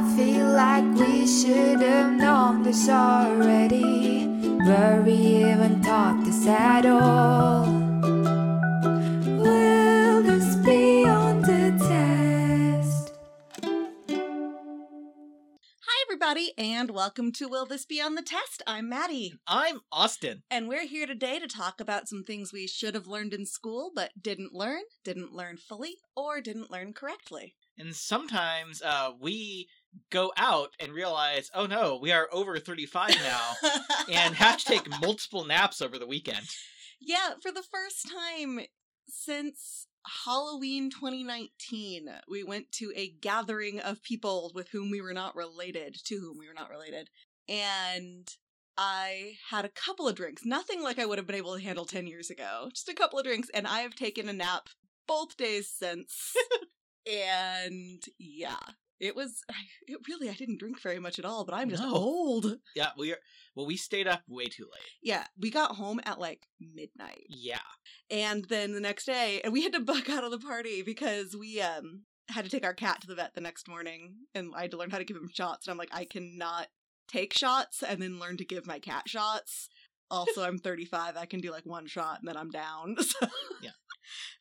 I feel like we should have known this already. Were we even taught this at all? Will this be on the test? Hi, everybody, and welcome to Will This Be on the Test? I'm Maddie, I'm Austin. and we're here today to talk about some things we should have learned in school but didn't learn, didn't learn fully, or didn't learn correctly. And sometimes uh, we go out and realize, oh no, we are over 35 now and have to take multiple naps over the weekend. yeah, for the first time since Halloween 2019, we went to a gathering of people with whom we were not related, to whom we were not related, and I had a couple of drinks. Nothing like I would have been able to handle 10 years ago. Just a couple of drinks, and I have taken a nap both days since. and yeah, it was, it really, I didn't drink very much at all, but I'm just No. old. Yeah, we are. Well, we stayed up way too late. Yeah, we got home at like midnight. Yeah. And then the next day, and we had to buck out of the party because we um had to take our cat to the vet the next morning, and I had to learn how to give him shots. And I'm like, I cannot take shots and then learn to give my cat shots. Also, I'm 35. I can do like one shot and then I'm down. So. Yeah.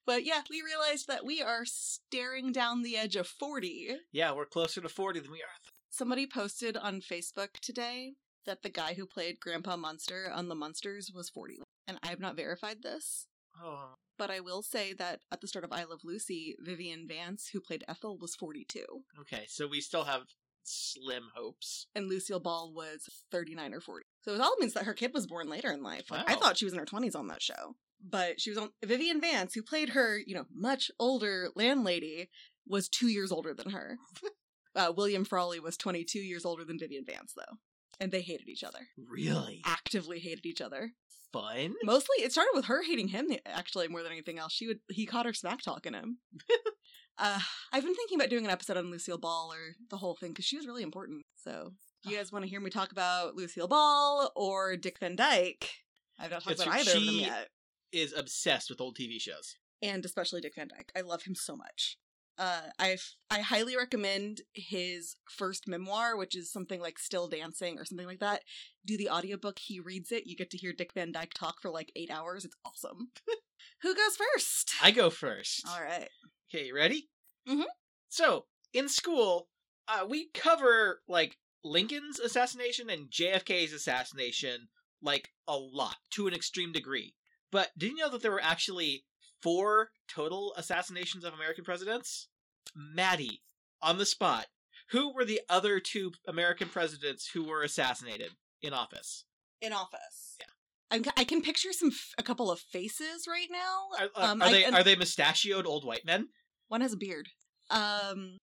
But yeah, we realized that we are staring down the edge of 40. Yeah, we're closer to 40 than we are. Somebody posted on Facebook today that the guy who played Grandpa Munster on The Munsters was 40. And I have not verified this. Oh. But I will say that at the start of I Love Lucy, Vivian Vance, who played Ethel, was 42. Okay, so we still have slim hopes. And Lucille Ball was 39 or 40. So it all means that her kid was born later in life. Like, I thought she was in her 20s on that show. But she was on. Vivian Vance, who played her, you know, much older landlady, was two years older than her. uh, William Frawley was 22 years older than Vivian Vance, though. And they hated each other. Really? Actively hated each other. Fun? Mostly, it started with her hating him, actually, more than anything else. She would he caught her smack talking him. uh, I've been thinking about doing an episode on Lucille Ball or the whole thing because she was really important. So, do you guys want to hear me talk about Lucille Ball or Dick Van Dyke? I've not talked about either of them yet, Is obsessed with old TV shows. and especially Dick Van Dyke. I love him so much. Uh, I've I highly recommend his first memoir, which is something like Still Dancing or something like that. Do the audiobook, he reads it. You get to hear Dick Van Dyke talk for like eight hours. It's awesome. Who goes first? I go first. All right. Okay, you ready? Mhm. So, in school, uh, we cover, like, Lincoln's assassination and JFK's assassination, like, a lot, to an extreme degree. But did you know that there were actually four total assassinations of American presidents? Maddie, on the spot, who were the other two American presidents who were assassinated in office? In office. Yeah. I'm, I can picture some f- a couple of faces right now. Are, are- Um, are I- they are they mustachioed old white men? One has a beard. Um,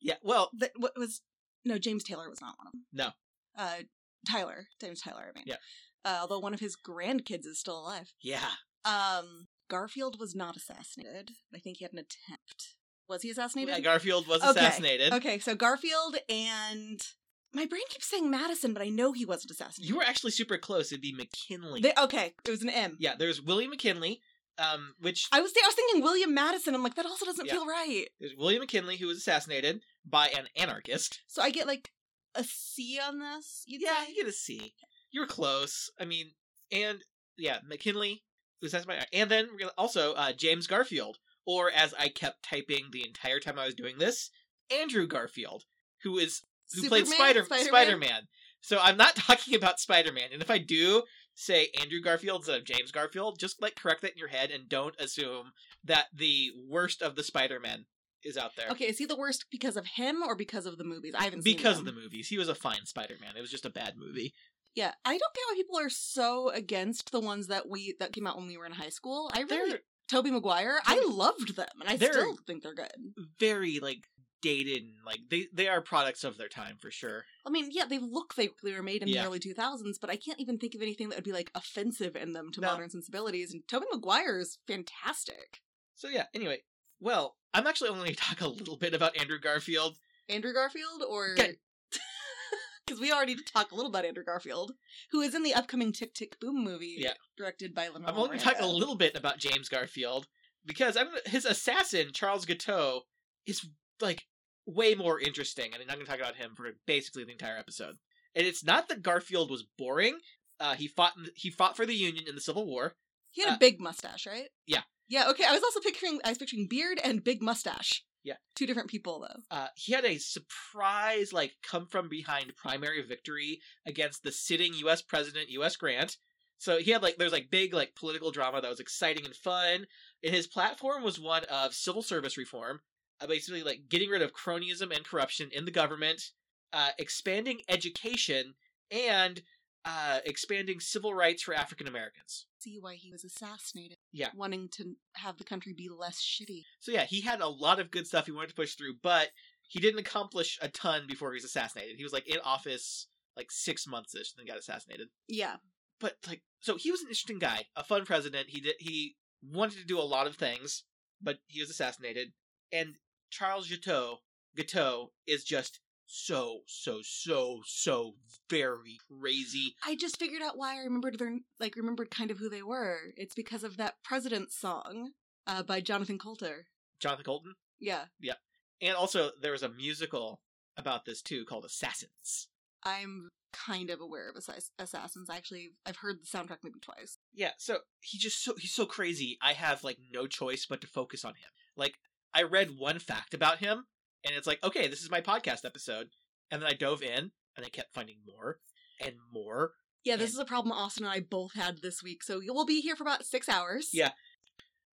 Yeah, well, that what was no James Taylor was not one of them. No. Uh, Tyler James Tyler. I mean. Yeah. Uh, although one of his grandkids is still alive. yeah. Um, Garfield was not assassinated. I think he had an attempt. Was he assassinated? Yeah, Garfield was Okay, assassinated. Okay, so Garfield and my brain keeps saying Madison, but I know he wasn't assassinated. You were actually super close. It'd be McKinley. They- okay, it was an M. yeah, there's William McKinley, um, which I was I was thinking William Madison. I'm like that also doesn't Yeah. feel right. there's William McKinley who was assassinated by an anarchist. So I get like a C on this. Yeah, say? you get a C. You're close. I mean, and yeah, McKinley was by, and then also uh, James Garfield, or as I kept typing the entire time I was doing this, Andrew Garfield, who is who played Spider Spider Man. So I'm not talking about Spider Man, and if I do say Andrew Garfield instead of James Garfield, just like correct that in your head and don't assume that the worst of the Spider Men is out there. Okay, is he the worst because of him or because of the movies? I haven't seen Because of the movies, he was a fine Spider Man. It was just a bad movie. Yeah, I don't get why people are so against the ones that we that came out when we were in high school. I really They're Tobey Maguire, I loved them, and I still think they're good. very like dated and like they they are products of their time for sure. I mean, yeah, they look they, they were made in Yeah. the early 2000s, but I can't even think of anything that would be like offensive in them to No. modern sensibilities. And Tobey Maguire is fantastic. So yeah. Anyway, well, I'm actually only going to talk a little bit about Andrew Garfield. Andrew Garfield, or. Because we already talked a little about Andrew Garfield, who is in the upcoming Tick Tick Boom movie, Yeah. directed by Lin. I'm only going to talk a little bit about James Garfield because I'm his assassin Charles Guiteau is like way more interesting, and I'm going to talk about him for basically the entire episode. And it's not that Garfield was boring. Uh, he fought in, he fought for the Union in the Civil War. He had Uh, a big mustache, right? yeah. Yeah, okay. I was also picturing I was picturing beard and big mustache. Yeah. Two different people though. Uh, he had a surprise, like, come from behind primary victory against the sitting U.S. President, U.S. Grant. So he had like there's like big like political drama that was exciting and fun. And his platform was one of civil service reform, uh, basically like getting rid of cronyism and corruption in the government, uh, expanding education, and uh, expanding civil rights for African Americans. See why he was assassinated. Yeah. Wanting to have the country be less shitty. So yeah, he had a lot of good stuff he wanted to push through, but he didn't accomplish a ton before he was assassinated. He was like in office like six months ish, then got assassinated. Yeah. But like, so he was an interesting guy, a fun president. He did he wanted to do a lot of things, but he was assassinated. And Charles Guiteau, Guiteau is just so so so so very crazy. I just figured out why I remembered their like remembered kind of who they were. It's because of that President's song uh, by Jonathan Coulter. Jonathan Coulton, Yeah. Yeah. And also there was a musical about this too called Assassins. I'm kind of aware of Assass- Assassins. Actually, I've heard the soundtrack maybe twice. Yeah, so he just so he's so crazy. I have like no choice but to focus on him. Like I read one fact about him and it's like, okay, this is my podcast episode. And then I dove in and I kept finding more and more. Yeah, this And- is a problem Austin and I both had this week, so we'll be here for about six hours. Yeah.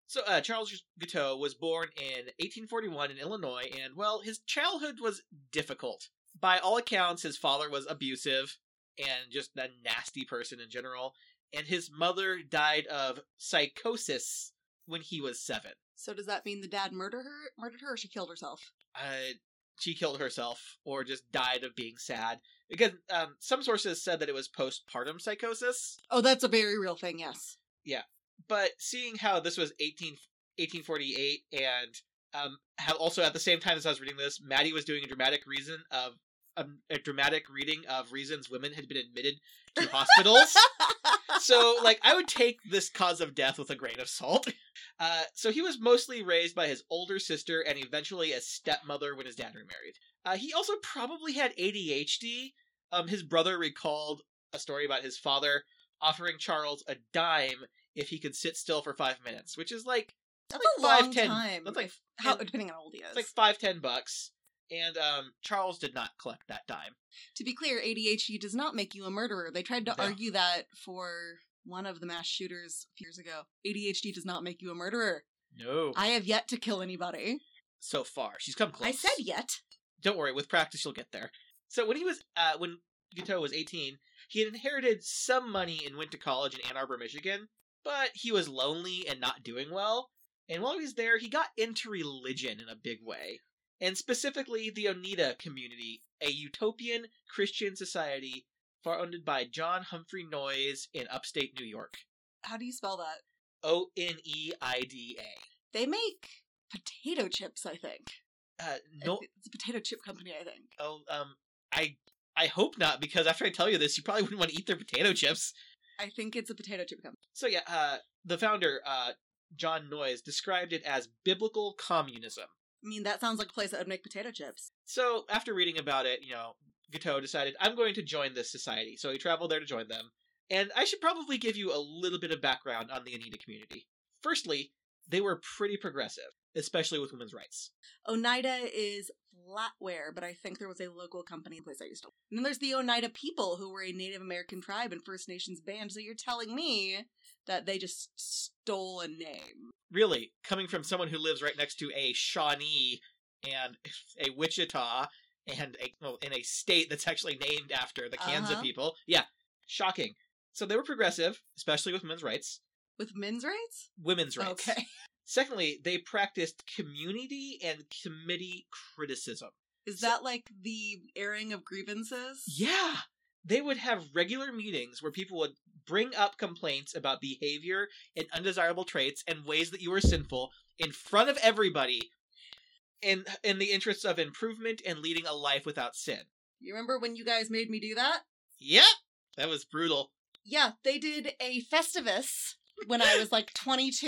So uh, Charles Guiteau was born in 1841 in Illinois, and well, his childhood was difficult. By all accounts, his father was abusive and just a nasty person in general, and his mother died of psychosis when he was seven. So does that mean the dad murdered her? Murdered her, or she killed herself? Uh, she killed herself or just died of being sad. Because um, some sources said that it was postpartum psychosis, Oh, that's a very real thing. Yes. Yeah, but seeing how this was 18, 1848 and um, how also at the same time as I was reading this, Maddie was doing a dramatic reason of um, a dramatic reading of reasons women had been admitted to hospitals. so like I would take this cause of death with a grain of salt. Uh, so he was mostly raised by his older sister and eventually a stepmother when his dad remarried. Uh, he also probably had ADHD. Um, his brother recalled a story about his father offering Charles a dime if he could sit still for five minutes, which is like That's like a five, long ten- time. that's like- how depending on how old he is. it's like five ten bucks. And um, Charles did not collect that dime. to be clear, ADHD does not make you a murderer. They tried to No. argue that for one of the mass shooters a few years ago. ADHD does not make you a murderer. No, I have yet to kill anybody. so far she's come close. I said yet. Don't worry, with practice you'll get there. So when he was uh when Guiteau was 18, he had inherited some money and went to college in Ann Arbor, Michigan, but he was lonely and not doing well. And while he was there, he got into religion in a big way. And specifically the Oneida community, a utopian Christian society founded by John Humphrey Noyes in upstate New York. How do you spell that? O N E I D A. They make potato chips, I think. Uh no It's a potato chip company, I think. oh um I I hope not because after I tell you this you probably wouldn't want to eat their potato chips. I think it's a potato chip company. So yeah, uh, the founder, uh, John Noyes, described it as biblical communism. I mean, that sounds like a place that would make potato chips. So after reading about it, you know, Guiteau decided I'm going to join this society. So he traveled there to join them. And I should probably give you a little bit of background on the Oneida community. Firstly, they were pretty progressive, especially with women's rights. Oneida is flatware, but I think there was a local company place I used to. And then there's the Oneida people, who were a Native American tribe and First Nations band. So you're telling me that they just stole a name? Really, coming from someone who lives right next to a Shawnee and a Wichita and a well, in a state that's actually named after the Kansas Uh-huh. people. Yeah, shocking. So they were progressive, especially with women's rights. With men's rights? Women's rights. Okay. Secondly, they practiced community and committee criticism. Is that like the airing of grievances? Yeah. They would have regular meetings where people would bring up complaints about behavior and undesirable traits and ways that you were sinful in front of everybody in in the interests of improvement and leading a life without sin. You remember when you guys made me do that? Yep. That was brutal Yeah, they did a Festivus when I was like 22.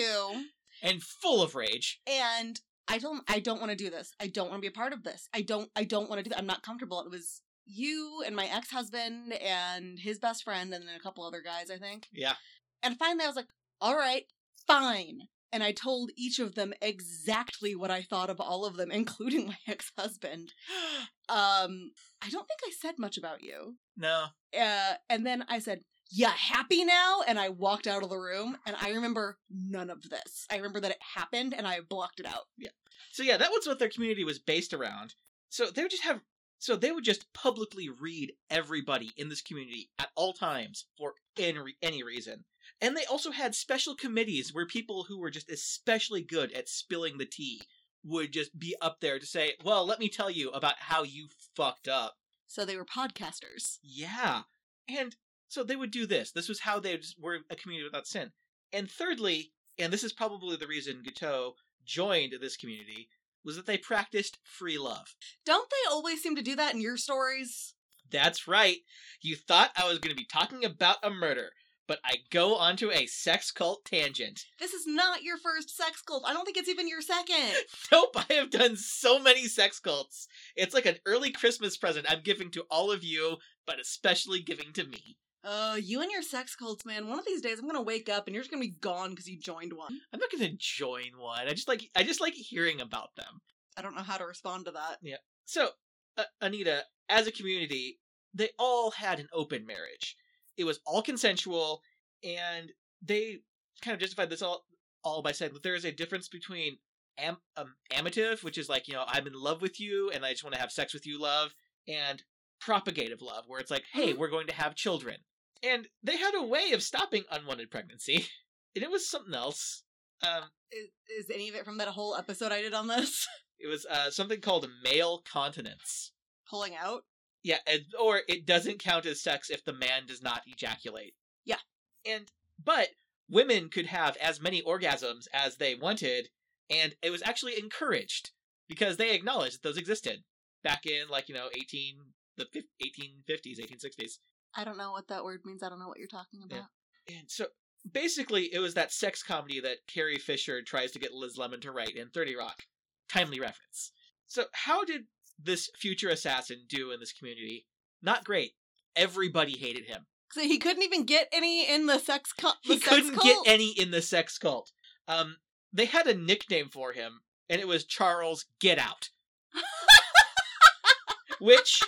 And full of rage. And I don't I don't want to do this. I don't want to be a part of this. I don't I don't want to do that. I'm not comfortable. It was you and my ex-husband and his best friend and then a couple other guys, I think. Yeah. And finally I was like, "All right, fine." And I told each of them exactly what I thought of all of them, including my ex-husband. Um, I don't think I said much about you. no. Uh, and then I said, "Yeah, happy now?" And I walked out of the room, and I remember none of this. I remember that it happened, and I blocked it out. Yeah. So yeah, that was what their community was based around. So they would just have so they would just publicly read everybody in this community at all times for any any reason. And they also had special committees where people who were just especially good at spilling the tea would just be up there to say, "Well, let me tell you about how you fucked up." So they were podcasters. Yeah. And so they would do this. This was how they were a community without sin. And thirdly, and this is probably the reason Guiteau joined this community, was that they practiced free love. Don't they always seem to do that in your stories? That's right. You thought I was going to be talking about a murder, but I go onto a sex cult tangent. This is not your first sex cult. I don't think it's even your second. Nope, I have done so many sex cults. It's like an early Christmas present I'm giving to all of you, but especially giving to me. Uh, you and your sex cults, man. One of these days, I'm gonna wake up and you're just gonna be gone because you joined one. I'm not to join one. I just like I just like hearing about them. I don't know how to respond to that. Yeah. So, uh, Oneida, as a community, they all had an open marriage. It was all consensual, and they kind of justified this all all by saying that there is a difference between am, um, amative, which is like you know I'm in love with you and I just want to have sex with you, love, and propagative love, where it's like, hey, we're going to have children, and they had a way of stopping unwanted pregnancy, and it was something else. Um, Is, is any of it from that whole episode I did on this? it was uh, something called male continence. Pulling out? Yeah, and, or it doesn't count as sex if the man does not ejaculate. Yeah. And but women could have as many orgasms as they wanted, and it was actually encouraged because they acknowledged that those existed back in like you know eighteen the eighteen fifties, eighteen sixties, I don't know what that word means. I don't know what you're talking about. Yeah. and so basically it was that sex comedy that Carrie Fisher tries to get Liz Lemon to write in Thirty Rock. Timely reference. So how did this future assassin do in this community? Not great. Everybody hated him. So he couldn't even get any in the sex cult. he couldn't get any in the sex cult. Um, they had a nickname for him, and it was Charles Get Out, which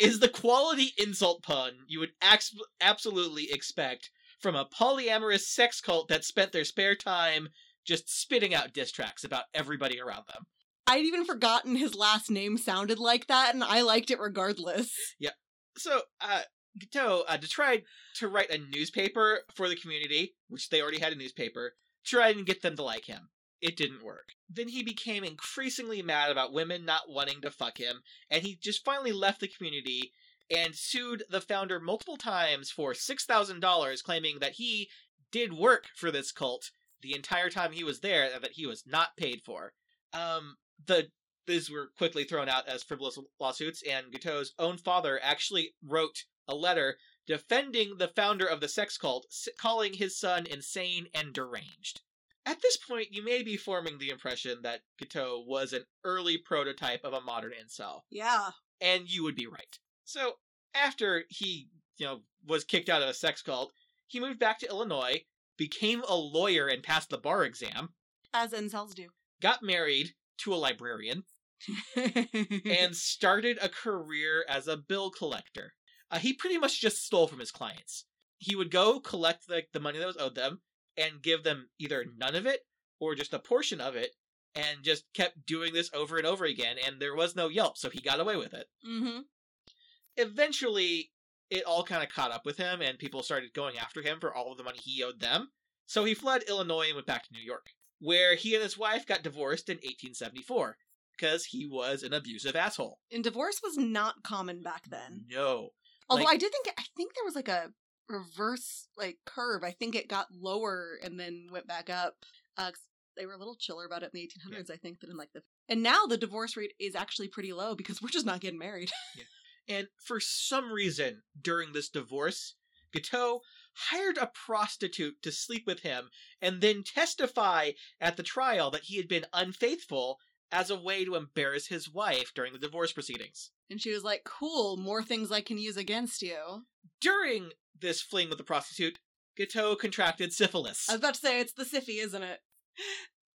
is the quality insult pun you would ax- absolutely expect from a polyamorous sex cult that spent their spare time just spitting out diss tracks about everybody around them. I'd even forgotten his last name sounded like that, and I liked it regardless. Yeah. So, uh, Guiteau uh, to try to write a newspaper for the community, which they already had a newspaper, try and get them to like him. It didn't work. Then he became increasingly mad about women not wanting to fuck him, and he just finally left the community and sued the founder multiple times for $6,000, claiming that he did work for this cult the entire time he was there that he was not paid for. Um, the these were quickly thrown out as frivolous lawsuits, and Guiteau's own father actually wrote a letter defending the founder of the sex cult, calling his son insane and deranged. At this point, you may be forming the impression that Guiteau was an early prototype of a modern incel, Yeah. and you would be right. So, after he, you know, was kicked out of a sex cult, he moved back to Illinois, became a lawyer and passed the bar exam, As incels do. got married to a librarian, and started a career as a bill collector. Uh, he pretty much just stole from his clients. He would go collect the, the money that was owed them and give them either none of it or just a portion of it and just kept doing this over and over again and there was no Yelp, so he got away with it. mm-hmm. Eventually, it all kind of caught up with him and people started going after him for all of the money he owed them. So he fled Illinois and went back to New York, where he and his wife got divorced in 1874 because he was an abusive asshole. And divorce was not common back then. No. Although Like- I did think I think there was like a reverse like curve. I think it got lower and then went back up. Uh, they were a little chiller about it in the 1800s, I think, than in like the. And now the divorce rate is actually pretty low because we're just not getting married. And for some reason, during this divorce, Guiteau hired a prostitute to sleep with him and then testify at the trial that he had been unfaithful as a way to embarrass his wife during the divorce proceedings. And she was like, cool, more things I can use against you. During this fling with the prostitute, Guiteau contracted syphilis. I was about to say, it's the Siffy, isn't it?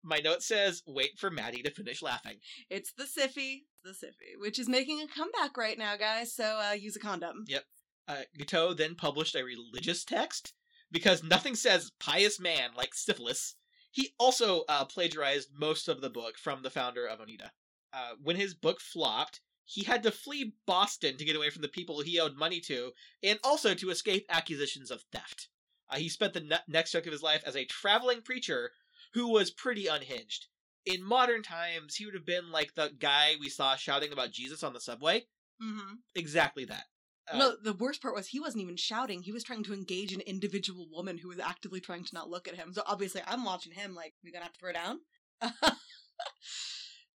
My note says, wait for Maddie to finish laughing. It's the Siffy, the Siffy, which is making a comeback right now, guys, so uh, use a condom. Yep. Uh, Guiteau then published a religious text because nothing says pious man like syphilis. He also uh, plagiarized most of the book from the founder of Oneida. Uh, when his book flopped, he had to flee Boston to get away from the people he owed money to, and also to escape accusations of theft. Uh, he spent the ne- next chunk of his life as a traveling preacher who was pretty unhinged. In modern times, he would have been like the guy we saw shouting about Jesus on the subway. Mm-hmm. Exactly that. Uh, no, the worst part was he wasn't even shouting. He was trying to engage an individual woman who was actively trying to not look at him. So obviously, I'm watching him like, we gonna have to throw down.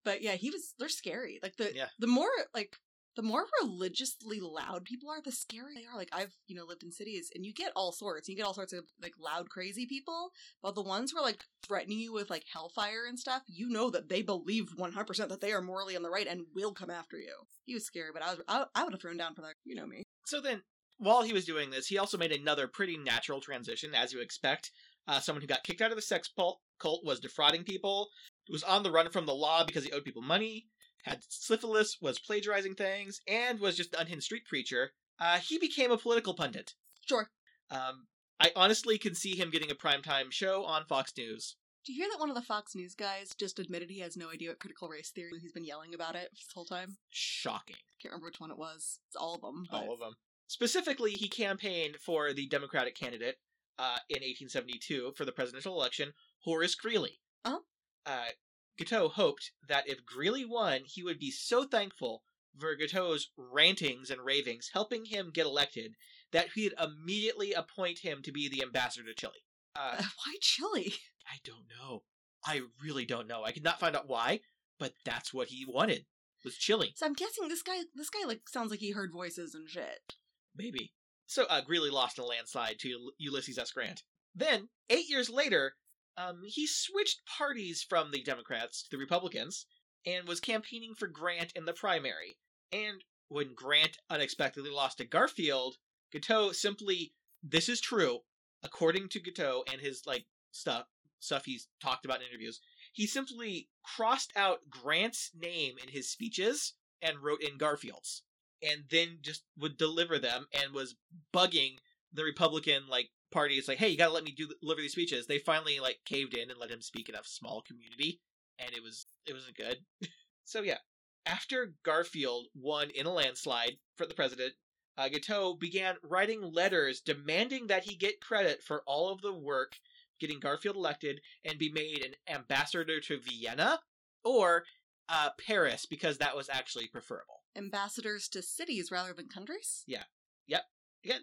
but yeah, he was. They're scary. Like the Yeah. the more like the more religiously loud people are, the scarier they are. Like I've you know lived in cities, and you get all sorts. You get all sorts of like loud, crazy people. But the ones who are like threatening you with like hellfire and stuff, you know that they believe 100 percent that they are morally on the right and will come after you. He was scary, but I was I, I would have thrown down for that. You know me. So then, while he was doing this, he also made another pretty natural transition, as you expect. Uh, someone who got kicked out of the sex cult was defrauding people, was on the run from the law because he owed people money, had syphilis, was plagiarizing things, and was just an unhinged street preacher. Uh, he became a political pundit. Sure. Um, I honestly can see him getting a primetime show on Fox News. Do you hear that one of the Fox News guys just admitted he has no idea what critical race theory? He's been yelling about it this whole time. Shocking. Can't remember which one it was. It's all of them. but- All of them. Specifically, he campaigned for the Democratic candidate uh, in 1872 for the presidential election, Horace Greeley. Uh-huh. Uh, Guiteau hoped that if Greeley won, he would be so thankful for Guiteau's rantings and ravings helping him get elected that he'd immediately appoint him to be the ambassador to Chile. Uh, Uh, why Chile? I don't know. I really don't know. I could not find out why, but that's what he wanted. Was Chile. So I'm guessing this guy. This guy like sounds like he heard voices and shit. Maybe. So uh, Greeley lost in a landslide to Ul- Ulysses S. Grant. Then, eight years later, um, he switched parties from the Democrats to the Republicans and was campaigning for Grant in the primary. And when Grant unexpectedly lost to Garfield, Guiteau simply, this is true, according to Guiteau and his like stuff stuff he's talked about in interviews, he simply crossed out Grant's name in his speeches and wrote in Garfield's and then just would deliver them and was bugging the Republican like party. is like, hey, you gotta let me do deliver these speeches. They finally like caved in and let him speak in a small community, and it was it wasn't good. so yeah, after Garfield won in a landslide for the president, uh, Guiteau began writing letters demanding that he get credit for all of the work getting Garfield elected and be made an ambassador to Vienna or uh, Paris because that was actually preferable. Ambassadors to cities rather than countries. Yeah. Yep. Again,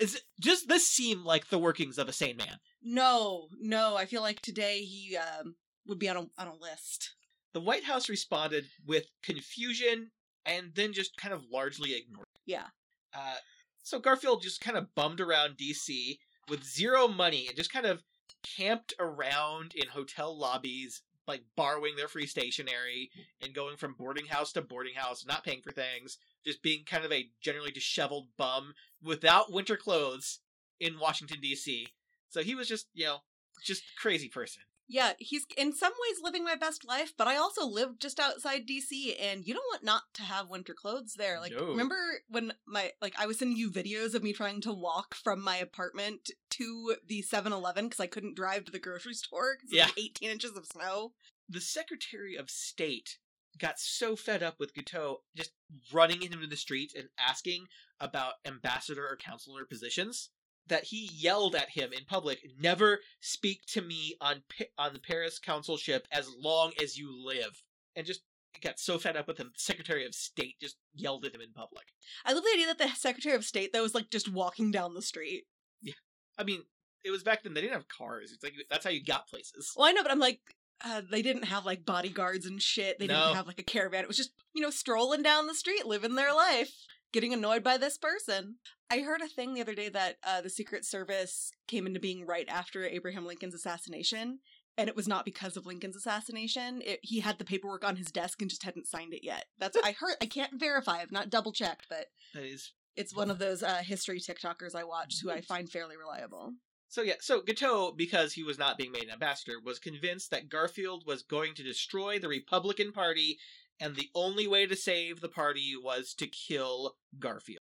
is does this seem like the workings of a sane man? No, no. I feel like today he um, would be on a on a list. The White House responded with confusion and then just kind of largely ignored. Yeah. Uh, so Garfield just kind of bummed around DC with zero money and just kind of camped around in hotel lobbies, like borrowing their free stationery and going from boarding house to boarding house, not paying for things, just being kind of a generally disheveled bum without winter clothes in Washington D.C. So he was just, you know, just crazy person. Yeah, he's in some ways living my best life, but I also live just outside DC and you don't want not to have winter clothes there. Like No. remember when my like I was sending you videos of me trying to walk from my apartment to the 7-Eleven cuz I couldn't drive to the grocery store cuz Yeah. like 18 inches of snow. the Secretary of State got so fed up with Guiteau just running into the streets and asking about ambassador or counselor positions that he yelled at him in public, "Never speak to me on on the Paris consulship as long as you live." And just got so fed up with him, the Secretary of State just yelled at him in public. I love the idea that the Secretary of State that was like just walking down the street. Yeah, I mean, it was back then they didn't have cars. It's like that's how you got places. Well, I know, but I'm like, uh, they didn't have like bodyguards and shit. They No. didn't have like a caravan. It was just, you know, strolling down the street, living their life, getting annoyed by this person. I heard a thing the other day that uh, the Secret Service came into being right after Abraham Lincoln's assassination. and it was not because of Lincoln's assassination. It, he had the paperwork on his desk and just hadn't signed it yet. That's I heard. I can't verify. I've not double checked, but That is it's one of those uh, history TikTokers I watch who I find fairly reliable. So yeah, so Guiteau, because he was not being made an ambassador, was convinced that Garfield was going to destroy the Republican Party, and the only way to save the party was to kill Garfield.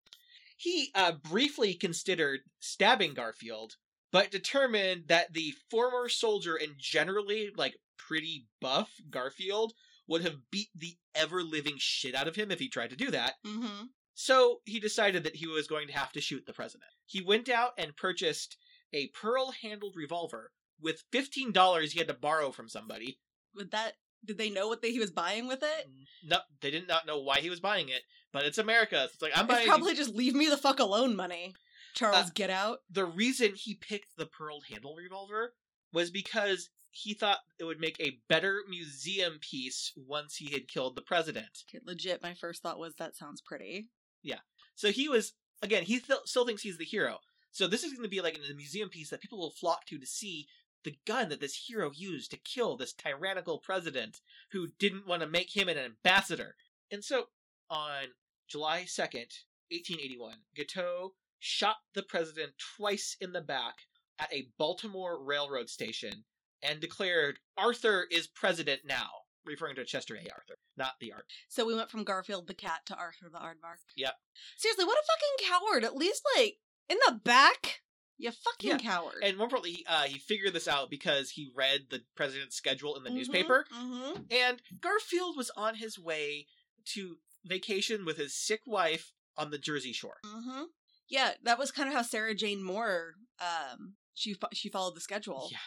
He uh, briefly considered stabbing Garfield, but determined that the former soldier and generally like pretty buff Garfield would have beat the ever living shit out of him if he tried to do that. Mm-hmm. So he decided that he was going to have to shoot the president. He went out and purchased a pearl handled revolver with $15 he had to borrow from somebody. Would that? Did they know what they, he was buying with it? No, they did not know why he was buying it, but it's America. It's like, I'm It's buying probably just leave me the fuck alone money. Charles, Uh, get out. The reason he picked the pearl handle revolver was because he thought it would make a better museum piece once he had killed the president. Legit, my first thought was that sounds pretty. Yeah. So he was again. He th- still thinks he's the hero. So this is going to be like a museum piece that people will flock to to see the gun that this hero used to kill this tyrannical president who didn't want to make him an ambassador. And so on July second, eighteen eighty-one, Guiteau shot the president twice in the back at a Baltimore railroad station and declared, "Arthur is president now." Referring to Chester A. Arthur, not the art. So we went from Garfield the cat to Arthur the aardvark. Yep. Seriously, what a fucking coward! At least like in the back, you fucking Yeah, coward. And more importantly, he, uh, he figured this out because he read the president's schedule in the Mhm, newspaper. mhm. And Garfield was on his way to vacation with his sick wife on the Jersey Shore. Mm-hmm. Yeah, that was kind of how Sarah Jane Moore um she she followed the schedule. Yeah.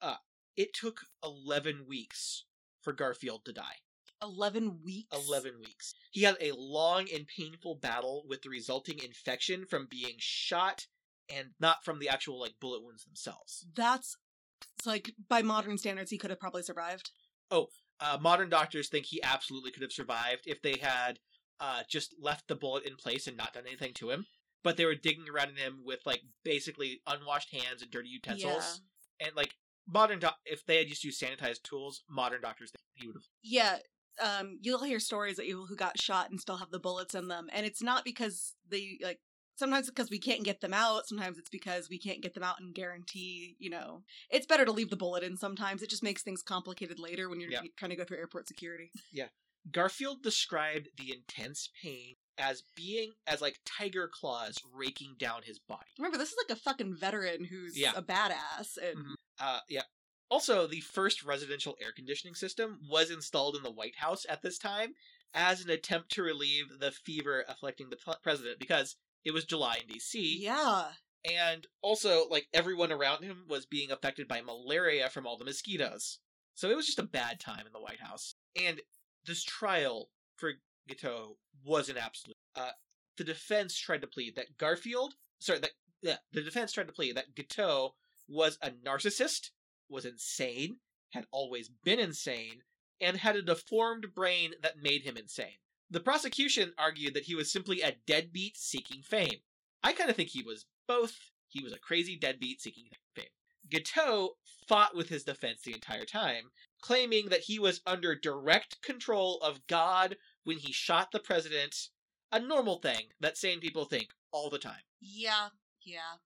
Uh, it took 11 weeks for Garfield to die. Eleven weeks. 11 weeks. He had a long and painful battle with the resulting infection from being shot and not from the actual like bullet wounds themselves. That's like by modern standards, he could have probably survived. Oh, uh, modern doctors think he absolutely could have survived if they had uh, just left the bullet in place and not done anything to him. But they were digging around in him with like basically unwashed hands and dirty utensils. And like modern doc, if they had just used sanitized tools, modern doctors think he would have. Yeah. Um, you'll hear stories of people who got shot and still have the bullets in them, and it's not because they like. Sometimes because we can't get them out. Sometimes it's because we can't get them out and guarantee. You know, it's better to leave the bullet in. Sometimes it just makes things complicated later when you're Yeah. trying to go through airport security. Yeah, Garfield described the intense pain as being as like tiger claws raking down his body. Remember, this is like a fucking veteran who's Yeah. a badass, and Mhm. Uh, yeah. Also, the first residential air conditioning system was installed in the White House at this time as an attempt to relieve the fever afflicting the p- president because it was July in DC. yeah, And also, like, everyone around him was being affected by malaria from all the mosquitoes. So it was just a bad time in the White House. And this trial for Guiteau was an absolute. Uh, the defense tried to plead that Garfield, sorry, that yeah, the defense tried to plead that Guiteau was a narcissist, was insane, had always been insane, and had a deformed brain that made him insane. The prosecution argued that he was simply a deadbeat seeking fame. I kind of think he was both. He was a crazy deadbeat seeking fame. Guiteau fought with his defense the entire time, claiming that he was under direct control of God when he shot the president, a normal thing that sane people think all the time. yeah, yeah.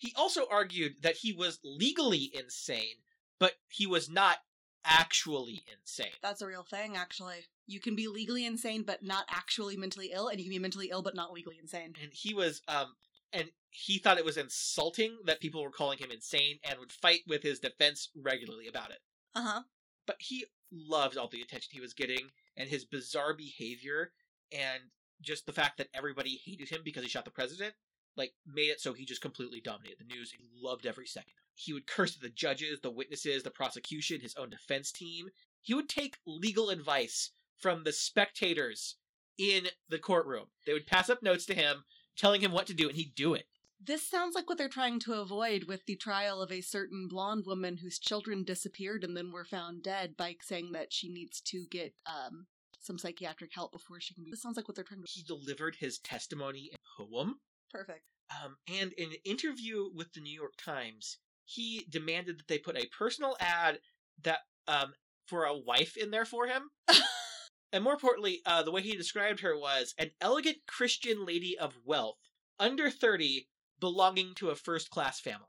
He also argued that he was legally insane, but he was not actually insane. That's a real thing, actually. You can be legally insane but not actually mentally ill, and you can be mentally ill but not legally insane. and he was um and he thought it was insulting that people were calling him insane and would fight with his defense regularly about it Uh huh. but he loved all the attention he was getting and his bizarre behavior and just the fact that everybody hated him because he shot the president like made it so he just completely dominated the news. He loved every second he would curse at the judges the witnesses the prosecution his own defense team. He would take legal advice from the spectators in the courtroom. They would pass up notes to him telling him what to do and he'd do it. This sounds like what they're trying to avoid with the trial of a certain blonde woman whose children disappeared and then were found dead by saying that she needs to get um, some psychiatric help before she can be. This sounds like what they're trying to. he delivered his testimony in poem Perfect. Um, and in an interview with the New York Times, he demanded that they put a personal ad that um for a wife in there for him. and more importantly, uh, the way he described her was an elegant Christian lady of wealth, under 30, belonging to a first class family.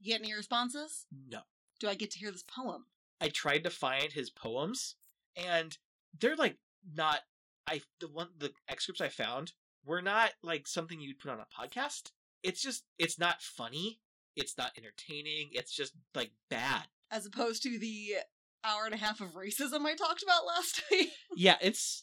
You get any responses? No. Do I get to hear this poem? I tried to find his poems, and they're like not. I the one the excerpts I found were not like something you'd put on a podcast. It's just it's not funny. It's not entertaining. It's just like bad. As opposed to the hour and a half of racism I talked about last week. Yeah, it's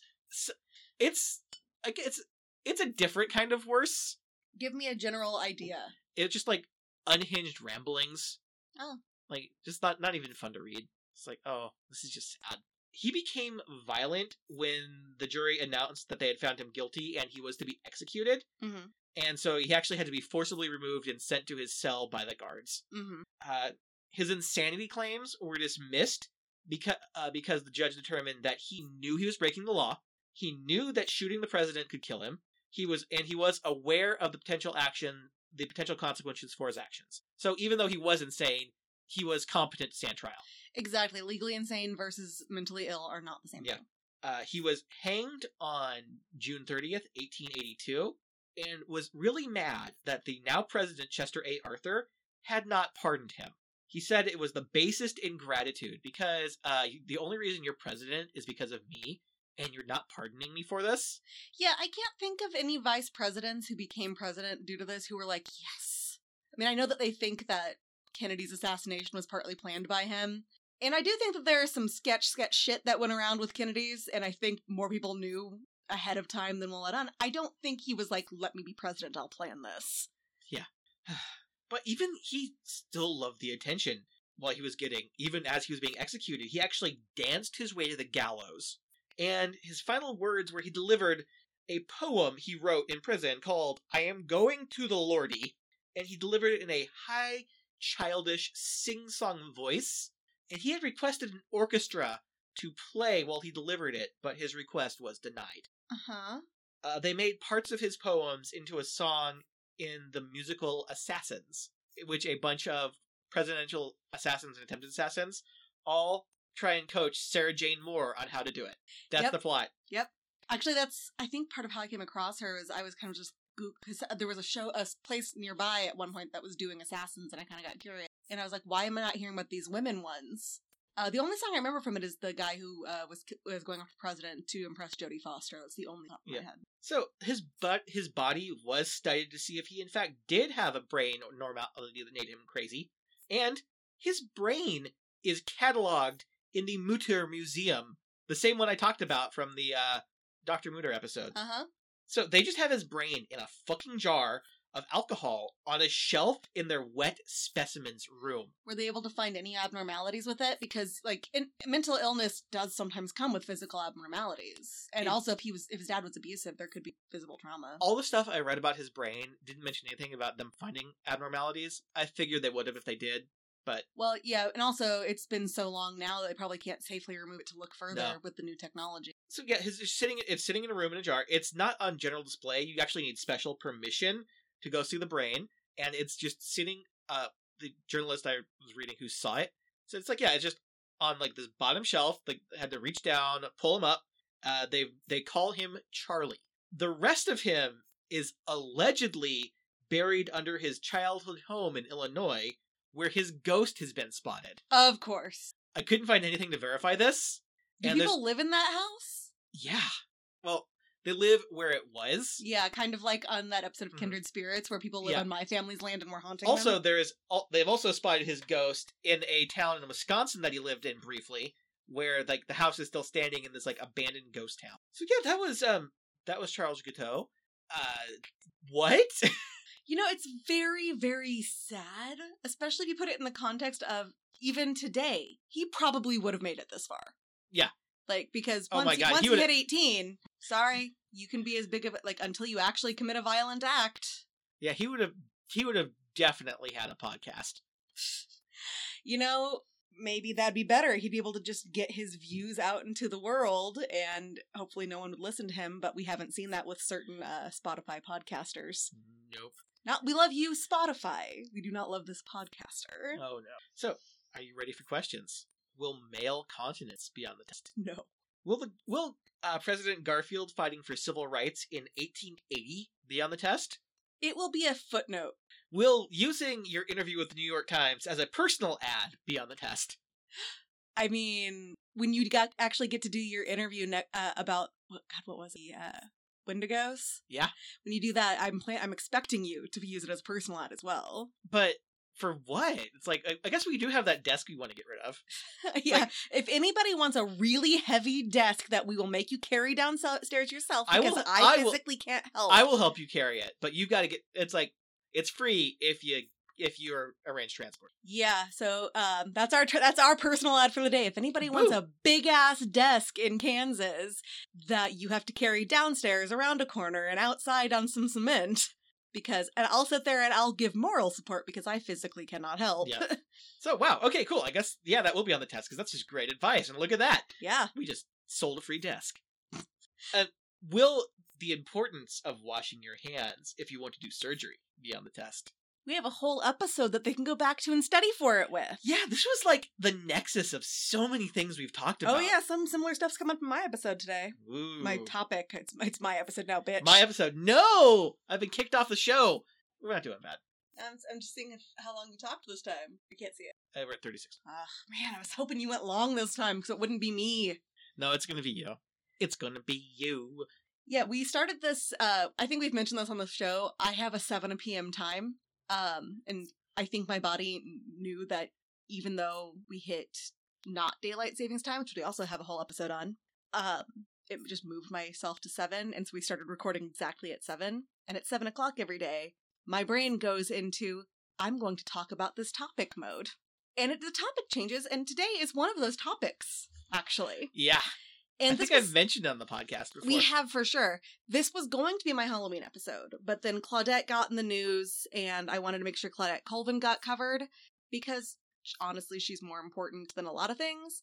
it's it's it's a different kind of worse. Give me a general idea. It's just like unhinged ramblings. Oh. Like just not not even fun to read. It's like, oh, this is just sad. He became violent when the jury announced that they had found him guilty and he was to be executed. Mm-hmm. And so he actually had to be forcibly removed and sent to his cell by the guards. Mm-hmm. Uh, his insanity claims were dismissed because uh, because the judge determined that he knew he was breaking the law. He knew that shooting the president could kill him. He was and he was aware of the potential action, the potential consequences for his actions. So even though he was insane, he was competent to stand trial. Exactly. Legally insane versus mentally ill are not the same Yeah. thing. Uh, he was hanged on June 30th, 1882, and was really mad that the now president Chester A. Arthur had not pardoned him. He said it was the basest ingratitude because uh, the only reason you're president is because of me, and you're not pardoning me for this. Yeah, I can't think of any vice presidents who became president due to this who were like, yes. I mean, I know that they think that Kennedy's assassination was partly planned by him. And I do think that there is some sketch, sketch shit that went around with Kennedy's, and I think more people knew ahead of time than will let on. I don't think he was like, let me be president, I'll plan this. Yeah, but even he still loved the attention while he was getting, even as he was being executed. He actually danced his way to the gallows. And his final words were he delivered a poem he wrote in prison called I Am Going to the Lordy. And he delivered it in a high, childish, sing song voice. And he had requested an orchestra to play while he delivered it, but his request was denied. Uh huh. Uh, they made parts of his poems into a song in the musical Assassins, which a bunch of presidential assassins and attempted assassins all try and coach Sarah Jane Moore on how to do it. That's Yep. the plot. Yep. Actually, that's, I think part of how I came across her is I was kind of just, because there was a show, a place nearby at one point that was doing assassins, and I kind of got curious. And I was like, why am I not hearing about these women ones? Uh, the only song I remember from it is the guy who uh, was was going after president to impress Jodie Foster. That's the only of Yeah. my head. So his butt, his body was studied to see if he in fact did have a brain normality that made him crazy, and his brain is cataloged in the Mutter Museum, the same one I talked about from the uh, Doctor Mutter episode. Uh huh. So they just have his brain in a fucking jar of alcohol on a shelf in their wet specimens room. Were they able to find any abnormalities with it? Because like in, mental illness does sometimes come with physical abnormalities, and It- also if he was if his dad was abusive, there could be physical trauma. All the stuff I read about his brain didn't mention anything about them finding abnormalities. I figured they would have if they did. Well, yeah, and also it's been so long now that they probably can't safely remove it to look further No. with the new technology. So yeah, his it's sitting it's sitting in a room in a jar. It's not on general display. You actually need special permission to go see the brain, and it's just sitting. Uh, the journalist I was reading who saw it, so it's like yeah, it's just on like this bottom shelf. They had to reach down, pull him up. Uh, they they call him Charlie. The rest of him is allegedly buried under his childhood home in Illinois, where his ghost has been spotted. Of course. I couldn't find anything to verify this. Do And there's- people live in that house? Yeah. Well, they live where it was. Yeah, kind of like on that episode of Mhm. Kindred Spirits where people live Yeah. on my family's land and we're haunting Also, them. there is they've also spotted his ghost in a town in Wisconsin that he lived in briefly, where like the house is still standing in this like abandoned ghost town. So yeah, that was um that was Charles Guiteau. Uh, what? You know, it's very, very sad, especially if you put it in the context of even today, he probably would have made it this far. Yeah. Like, because Oh once, he, God, once he you hit 18, sorry, you can be as big of a, like, until you actually commit a violent act. yeah, he would have he would have definitely had a podcast. You know, maybe that'd be better. He'd be able to just get his views out into the world and hopefully no one would listen to him, but we haven't seen that with certain uh, Spotify podcasters. Nope. Not we love you Spotify. We do not love this podcaster. Oh no. So, are you ready for questions? Will male continence be on the test? No. Will the will uh, President Garfield fighting for civil rights in 1880 be on the test? It will be a footnote. Will using your interview with the New York Times as a personal ad be on the test? I mean, when you got actually get to do your interview ne- uh, about what God, what was it? Uh, Wendigos. Yeah. When you do that, I'm plan- I'm expecting you to use it as a personal ad as well. But for what? It's like I, I guess we do have that desk we want to get rid of. yeah. Like- if anybody wants a really heavy desk that we will make you carry downstairs yourself, I because will- I, I will- physically can't help. I will help you carry it, but you've got to get. It's like it's free if you if you arrange transport. Yeah, so um, that's our tr- that's our personal ad for the day. If anybody wants a big ass desk in Kansas that you have to carry downstairs around a corner and outside on some cement, because and I'll sit there and I'll give moral support because I physically cannot help. Yeah. So wow, okay, cool. I guess yeah, that will be on the test because that's just great advice. And look at that, yeah. we just sold a free desk. And will the importance of washing your hands if you want to do surgery be on the test? We have a whole episode that they can go back to and study for it with. Yeah, this was like the nexus of so many things we've talked about. Oh yeah, some similar stuff's coming up in my episode today. Ooh. My topic. It's it's my episode now, bitch. My episode. No, I've been kicked off the show. We're not doing bad. I'm, I'm just seeing how long you talked this time. I can't see it. Uh, we're at thirty six. Ah, man, I was hoping you went long this time because it wouldn't be me. No, it's gonna be you. It's gonna be you. Yeah, we started this. Uh, I think we've mentioned this on the show. I have a seven p.m. time, um, and I think my body knew that even though we hit not daylight savings time, which we also have a whole episode on, um, it just moved myself to seven, and so we started recording exactly at seven. And at seven o'clock every day, my brain goes into I'm going to talk about this topic mode, and it, the topic changes. And today is one of those topics, actually. Yeah, And I think was- I've mentioned it on the podcast before. we have for sure. This was going to be my Halloween episode, but then Claudette got in the news, and I wanted to make sure Claudette Colvin got covered because honestly, she's more important than a lot of things.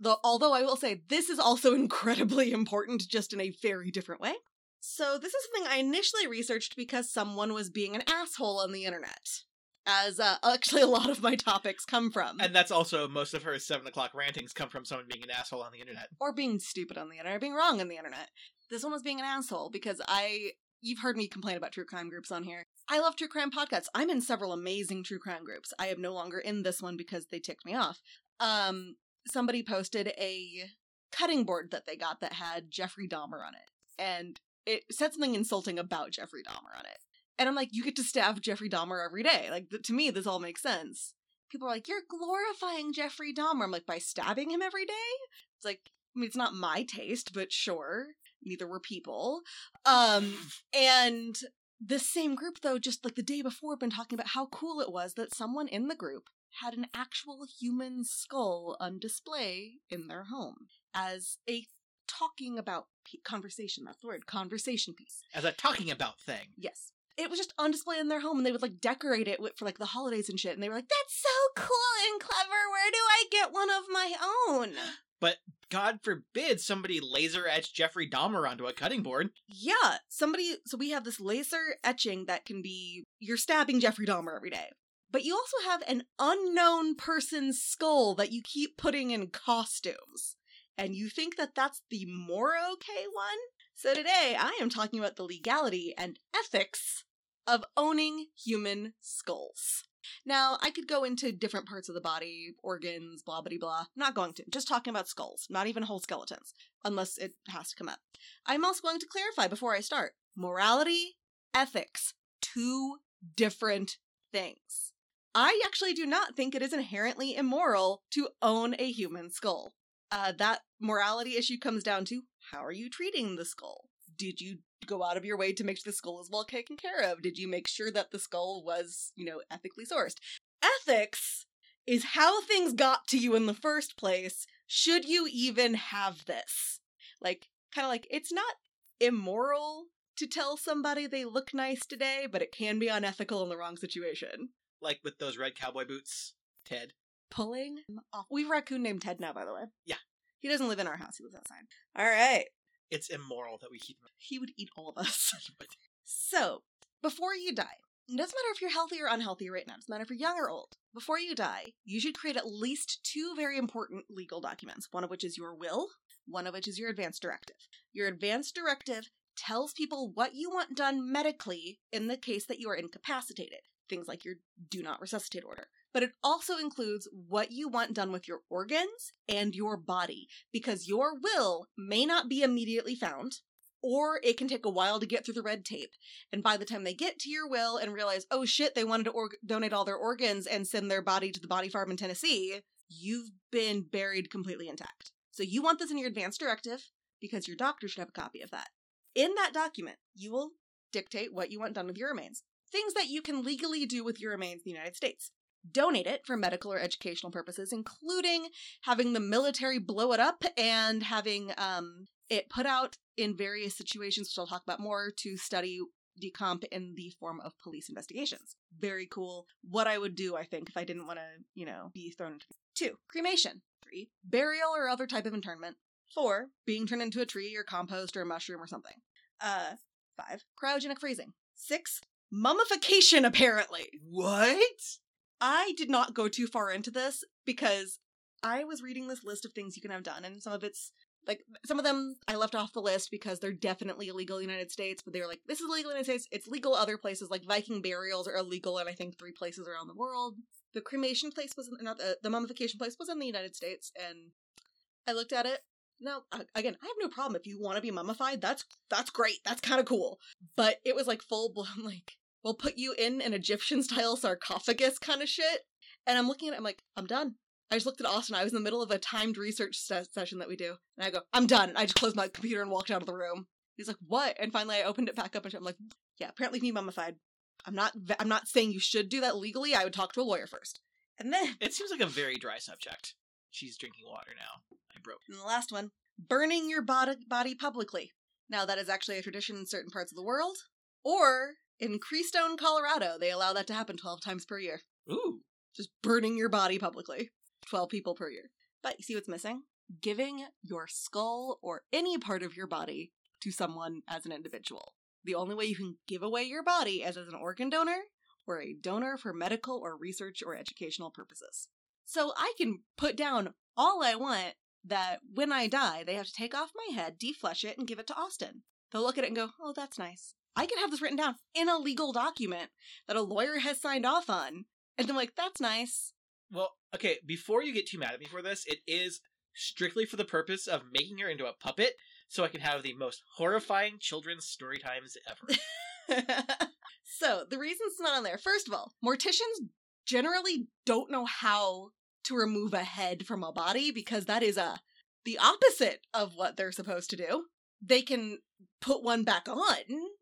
The, although I will say this is also incredibly important, just in a very different way. So this is something I initially researched because someone was being an asshole on the internet, as uh, actually a lot of my topics come from. and that's also most of her seven o'clock rantings come from someone being an asshole on the internet. or being stupid on the internet, or being wrong on the internet. This one was being an asshole because I. You've heard me complain about true crime groups on here. I love true crime podcasts. I'm in several amazing true crime groups. I am no longer in this one because they ticked me off. Um, somebody posted a cutting board that they got that had Jeffrey Dahmer on it, and it said something insulting about Jeffrey Dahmer on it. And I'm like, you get to stab Jeffrey Dahmer every day. Like th- to me, this all makes sense. People are like, you're glorifying Jeffrey Dahmer. I'm like, by stabbing him every day? It's like, I mean, it's not my taste, but sure. Neither were people. Um, and this same group, though, just like the day before, been talking about how cool it was that someone in the group had an actual human skull on display in their home as a talking about pe- conversation. That's the word, conversation piece. As a talking about thing. Yes. It was just on display in their home, and they would like decorate it for like the holidays and shit. And they were like, "That's so cool and clever. Where do I get one of my own?" But God forbid somebody laser etch Jeffrey Dahmer onto a cutting board. Yeah, somebody. So we have this laser etching that can be you're stabbing Jeffrey Dahmer every day, but you also have an unknown person's skull that you keep putting in costumes, and you think that that's the more okay one. So today I am talking about the legality and ethics of owning human skulls. Now, I could go into different parts of the body, organs, blah, blah, blah. Not going to. Just talking about skulls, not even whole skeletons, unless it has to come up. I'm also going to clarify before I start morality, ethics, two different things. I actually do not think it is inherently immoral to own a human skull. Uh, that morality issue comes down to how are you treating the skull? Did you go out of your way to make sure the skull is well taken care of? Did you make sure that the skull was, you know, ethically sourced? Ethics is how things got to you in the first place. Should you even have this? Like, kind of like, it's not immoral to tell somebody they look nice today, but it can be unethical in the wrong situation. Like with those red cowboy boots, Ted. pulling off. We have a raccoon named Ted now, by the way. Yeah. He doesn't live in our house. He lives outside. All right. It's immoral that we keep him. He would eat all of us. so, before you die, it doesn't matter if you're healthy or unhealthy right now. It doesn't matter if you're young or old. Before you die, you should create at least two very important legal documents, one of which is your will, one of which is your advance directive. Your advance directive tells people what you want done medically in the case that you are incapacitated, things like your do not resuscitate order. But it also includes what you want done with your organs and your body, because your will may not be immediately found, or it can take a while to get through the red tape. And by the time they get to your will and realize, oh shit, they wanted to or- donate all their organs and send their body to the body farm in Tennessee, you've been buried completely intact. So you want this in your advance directive because your doctor should have a copy of that. In that document, you will dictate what you want done with your remains. Things that you can legally do with your remains in the United States. Donate it for medical or educational purposes, including having the military blow it up and having um, it put out in various situations, which I'll talk about more, to study decomp in the form of police investigations. Very cool. What I would do, I think, if I didn't want to, you know, be thrown into. Two, cremation. Three, burial or other type of internment. Four, being turned into a tree or compost or a mushroom or something. Uh, five, cryogenic freezing. Six, mummification, apparently. What? I did not go too far into this because I was reading this list of things you can have done, and some of it's like some of them I left off the list because they're definitely illegal in the United States, but they were like, this is illegal in the United States. It's legal other places, like Viking burials are illegal in I think three places around the world. The cremation place was in, not the, the mummification place was in the United States, and I looked at it. Now, again, I have no problem if you want to be mummified. That's that's great. That's kind of cool. But it was like full blown like we'll put you in an Egyptian style sarcophagus kind of shit. And I'm looking at it, I'm like, I'm done. I just looked at Austin. I was in the middle of a timed research se- session that we do. And I go, I'm done. I just closed my computer and walked out of the room. He's like, what? And finally I opened it back up and I'm like, yeah, apparently me mummified. I'm not, I'm not saying you should do that legally. I would talk to a lawyer first. And then, It seems like a very dry subject. She's drinking water now. I broke. and the last one, burning your body, body publicly. Now that is actually a tradition in certain parts of the world. Or in Crestone, Colorado, they allow that to happen 12 times per year. Ooh. just burning your body publicly. 12 people per year. But you see what's missing? Giving your skull or any part of your body to someone as an individual. The only way you can give away your body is as an organ donor or a donor for medical or research or educational purposes. So I can put down all I want that when I die, they have to take off my head, deflesh it, and give it to Austin. They'll look at it and go, oh, that's nice. I can have this written down in a legal document that a lawyer has signed off on. And I'm like, that's nice. Well, okay, before you get too mad at me for this, it is strictly for the purpose of making her into a puppet so I can have the most horrifying children's story times ever. so the reasons it's not on there. First of all, morticians generally don't know how to remove a head from a body because that is a the opposite of what they're supposed to do. They can put one back on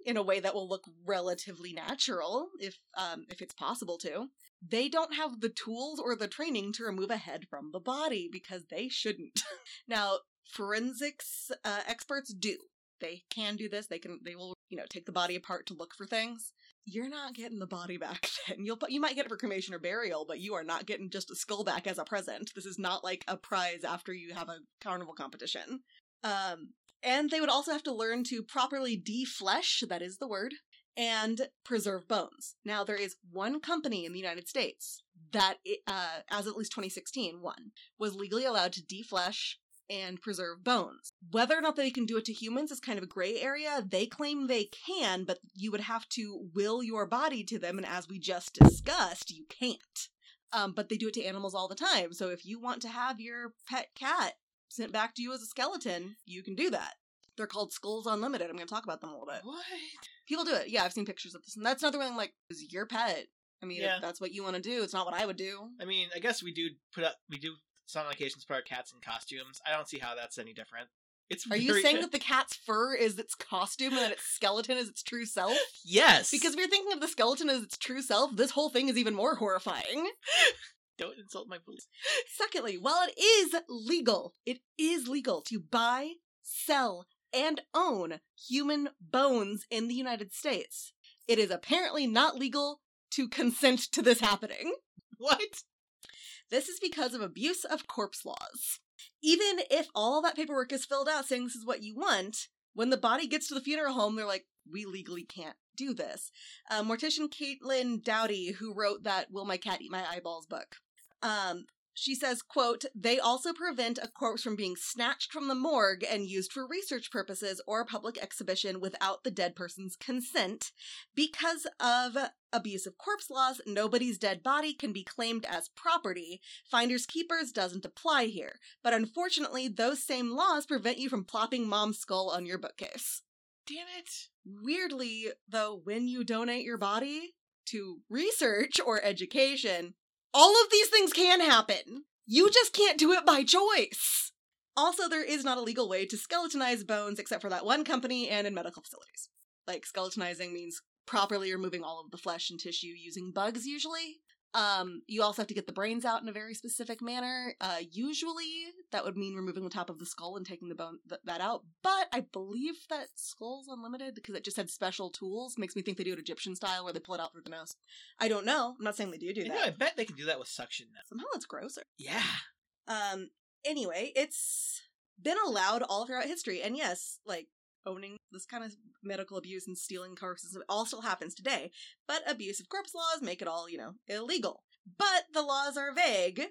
in a way that will look relatively natural if um, if it's possible to. They don't have the tools or the training to remove a head from the body because they shouldn't. now, forensics uh, experts do. They can do this. They can. They will, you know, take the body apart to look for things. You're not getting the body back. Then you'll. You might get it for cremation or burial, but you are not getting just a skull back as a present. This is not like a prize after you have a carnival competition. Um, and they would also have to learn to properly deflesh. That is the word. And preserve bones. Now, there is one company in the United States that, uh, as at least 2016, one was legally allowed to deflesh and preserve bones. Whether or not they can do it to humans is kind of a gray area. They claim they can, but you would have to will your body to them, and as we just discussed, you can't. Um, but they do it to animals all the time. So if you want to have your pet cat sent back to you as a skeleton, you can do that. They're called Skulls Unlimited. I'm going to talk about them a little bit. What? People do it. Yeah, I've seen pictures of this. And that's another one like, is your pet. I mean, Yeah. if that's what you want to do, it's not what I would do. I mean, I guess we do put up, we do some occasions put our cats in costumes. I don't see how that's any different. It's Are you saying that the cat's fur is its costume and that its skeleton is its true self? yes? Because if you're thinking of the skeleton as its true self, this whole thing is even more horrifying. don't insult my police. Secondly, while it is legal, it is legal to buy, sell, and own human bones in the United States. It is apparently not legal to consent to this happening. What? This is because of abuse of corpse laws. Even if all that paperwork is filled out saying this is what you want, when the body gets to the funeral home, they're like, we legally can't do this. Uh, mortician Caitlin Doughty, who wrote that Will My Cat Eat My Eyeballs book, um, she says, quote, they also prevent a corpse from being snatched from the morgue and used for research purposes or a public exhibition without the dead person's consent. Because of abuse of corpse laws, nobody's dead body can be claimed as property. Finders keepers doesn't apply here. But unfortunately, those same laws prevent you from plopping mom's skull on your bookcase. Damn it. Weirdly, though, when you donate your body to research or education, all of these things can happen. You just can't do it by choice. Also, there is not a legal way to skeletonize bones except for that one company and in medical facilities. Like, skeletonizing means properly removing all of the flesh and tissue using bugs, usually. Um, you also have to get the brains out in a very specific manner. Uh, usually, that would mean removing the top of the skull and taking the bone th- that out. But I believe that Skulls Unlimited because it just had special tools. Makes me think they do it Egyptian style, where they pull it out through the nose. I don't know. I'm not saying they do do You that. know, I bet they can do that with suction now. Somehow it's grosser. Yeah. Um. Anyway, it's been allowed all throughout history, and yes, like owning this kind of medical abuse and stealing corpses all still happens today. But abuse of corpse laws make it all, you know, illegal. But the laws are vague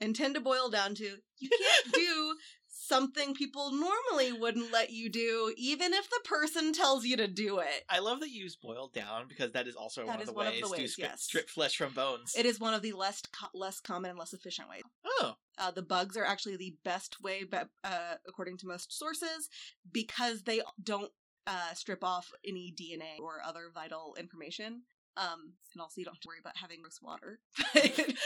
and tend to boil down to you can't do something people normally wouldn't let you do, even if the person tells you to do it. I love that you use boil down because that is also That one, is of the one of ways to ways, strip, yes. strip flesh from bones. It is one of the less co- less common and less efficient ways. Oh, Uh, the bugs are actually the best way, but uh, according to most sources, because they don't uh, strip off any DNA or other vital information. Um, and also you don't have to worry about having gross water.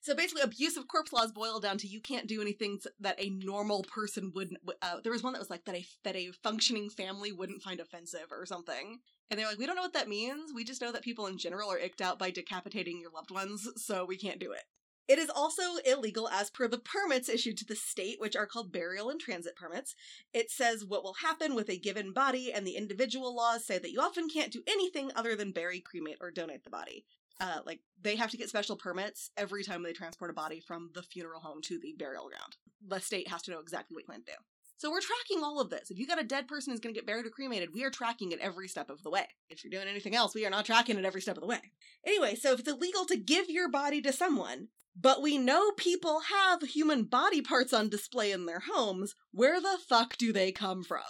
so basically, abuse of corpse laws boil down to you can't do anything that a normal person wouldn't. Uh, there was one that was like that a that a functioning family wouldn't find offensive or something. And they're like, we don't know what that means. We just know that people in general are icked out by decapitating your loved ones, so we can't do it. It is also illegal as per the permits issued to the state, which are called burial and transit permits. It says what will happen with a given body, and the individual laws say that you often can't do anything other than bury, cremate, or donate the body. Uh, like, they have to get special permits every time they transport a body from the funeral home to the burial ground. The state has to know exactly what you plan to do. So we're tracking all of this. If you got a dead person who's going to get buried or cremated, we are tracking it every step of the way. If you're doing anything else, we are not tracking it every step of the way. Anyway, so if it's illegal to give your body to someone, but we know people have human body parts on display in their homes, where the fuck do they come from?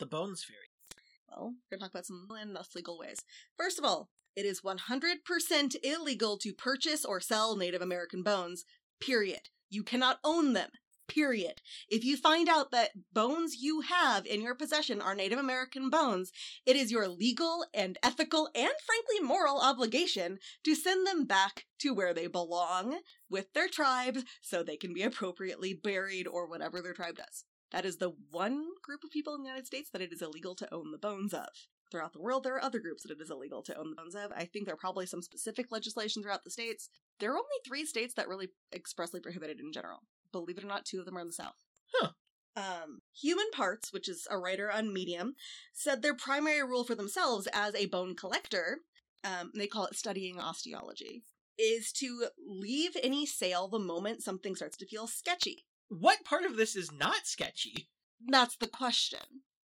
the bones fairy. Well, we're gonna talk about some enough legal ways. First of all, it is 100% illegal to purchase or sell Native American bones, period. You cannot own them, period. If you find out that bones you have in your possession are Native American bones, it is your legal and ethical and frankly moral obligation to send them back to where they belong with their tribes so they can be appropriately buried or whatever their tribe does. That is the one group of people in the United States that it is illegal to own the bones of. Throughout the world, there are other groups that it is illegal to own the bones of. I think there are probably some specific legislation throughout the states. There are only three states that really expressly prohibit it in general. Believe it or not, two of them are in the South. Huh. Um, Human Parts, which is a writer on Medium, said their primary rule for themselves as a bone collector, um, they call it studying osteology, is to leave any sale the moment something starts to feel sketchy. What part of this is not sketchy? That's the question.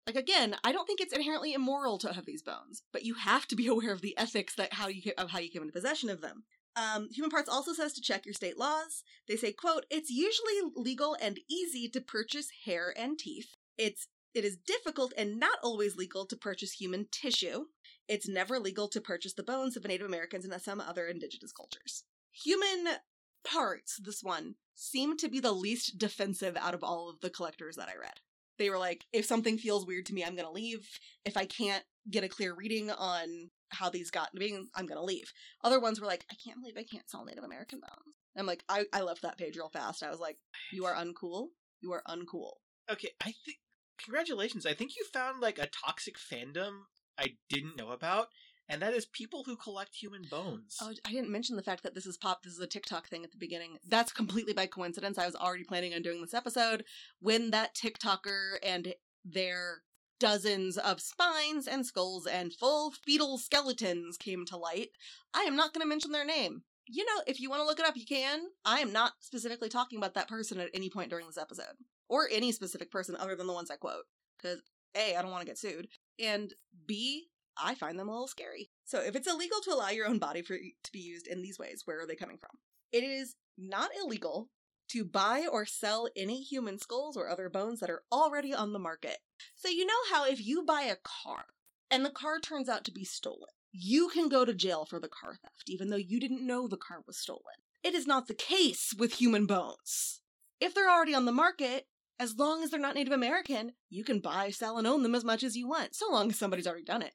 Like again, I don't think it's inherently immoral to have these bones, but you have to be aware of the ethics that how you of how you came into possession of them. Um, Human Parts also says to check your state laws. They say, "quote It's usually legal and easy to purchase hair and teeth. It's it is difficult and not always legal to purchase human tissue. It's never legal to purchase the bones of Native Americans and some other indigenous cultures. Human parts, this one, seemed to be the least defensive out of all of the collectors that I read. They were like, if something feels weird to me, I'm gonna leave. If I can't get a clear reading on how these got to being, I'm gonna leave. Other ones were like, I can't believe I can't sell Native American bones. I'm like, I, I left that page real fast. I was like, you are uncool. You are uncool. Okay, I think. Congratulations. I think you found like a toxic fandom I didn't know about, and that is people who collect human bones. Oh, I didn't mention the fact that this is pop. This is a TikTok thing at the beginning. That's completely by coincidence. I was already planning on doing this episode when that TikToker and their dozens of spines and skulls and full fetal skeletons came to light. I am not going to mention their name you know, if you want to look it up, you can. I am not specifically talking about that person at any point during this episode, or any specific person other than the ones I quote. Because A, I don't want to get sued, and B, I find them a little scary. So if it's illegal to allow your own body for to be used in these ways, where are they coming from? It is not illegal to buy or sell any human skulls or other bones that are already on the market. So you know how if you buy a car and the car turns out to be stolen, you can go to jail for the car theft, even though you didn't know the car was stolen. It is not the case with human bones. If they're already on the market, as long as they're not Native American, you can buy, sell, and own them as much as you want, so long as somebody's already done it.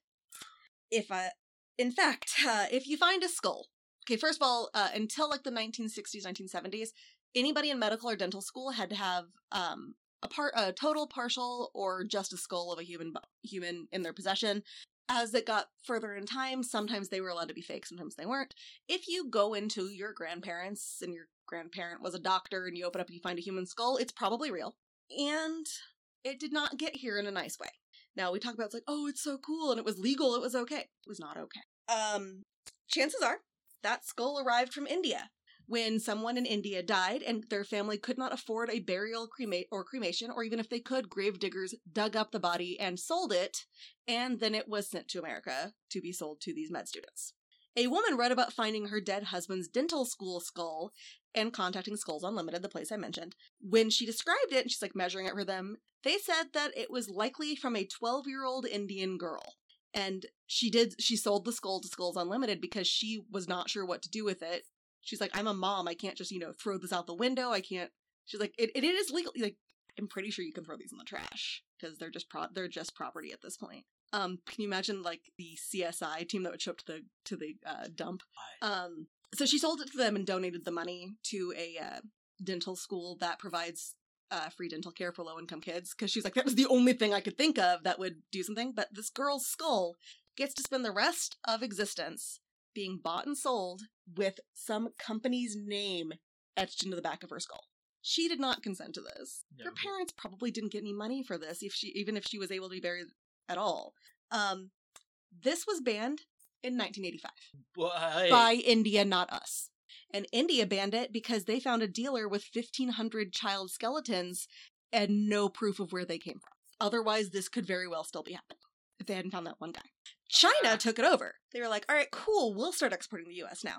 If, uh, in fact, uh, if you find a skull, okay, first of all, uh, until like the 1960s, 1970s, anybody in medical or dental school had to have um, a part, a total, partial, or just a skull of a human human in their possession. As it got further in time, sometimes they were allowed to be fake, sometimes they weren't. If you go into your grandparents and your grandparent was a doctor and you open up and you find a human skull, it's probably real. And it did not get here in a nice way. Now we talk about it's like, oh, it's so cool and it was legal, it was okay. It was not okay. Um, chances are that skull arrived from India when someone in India died and their family could not afford a burial crema- or cremation, or even if they could, grave diggers dug up the body and sold it, and then it was sent to America to be sold to these med students. A woman read about finding her dead husband's dental school skull and contacting Skulls Unlimited, the place I mentioned. When she described it, and she's like measuring it for them, they said that it was likely from a 12 year old Indian girl. And she did, she sold the skull to Skulls Unlimited because she was not sure what to do with it she's like, I'm a mom. I can't just, you know, throw this out the window. I can't. She's like, it, it is legal. Like, I'm pretty sure you can throw these in the trash because they're just pro- they're just property at this point. Um, can you imagine like the CSI team that would show up to the to the uh, dump? Um, so she sold it to them and donated the money to a uh, dental school that provides uh, free dental care for low income kids because she's like that was the only thing I could think of that would do something. But this girl's skull gets to spend the rest of existence being bought and sold with some company's name etched into the back of her skull. She did not consent to this. No. Her parents probably didn't get any money for this, if she even if she was able to be buried at all. Um, this was banned in 1985 Why? by India, not us. And India banned it because they found a dealer with 1,500 child skeletons and no proof of where they came from. Otherwise, this could very well still be happening if they hadn't found that one guy. China took it over. They were like, all right, cool, we'll start exporting the US now.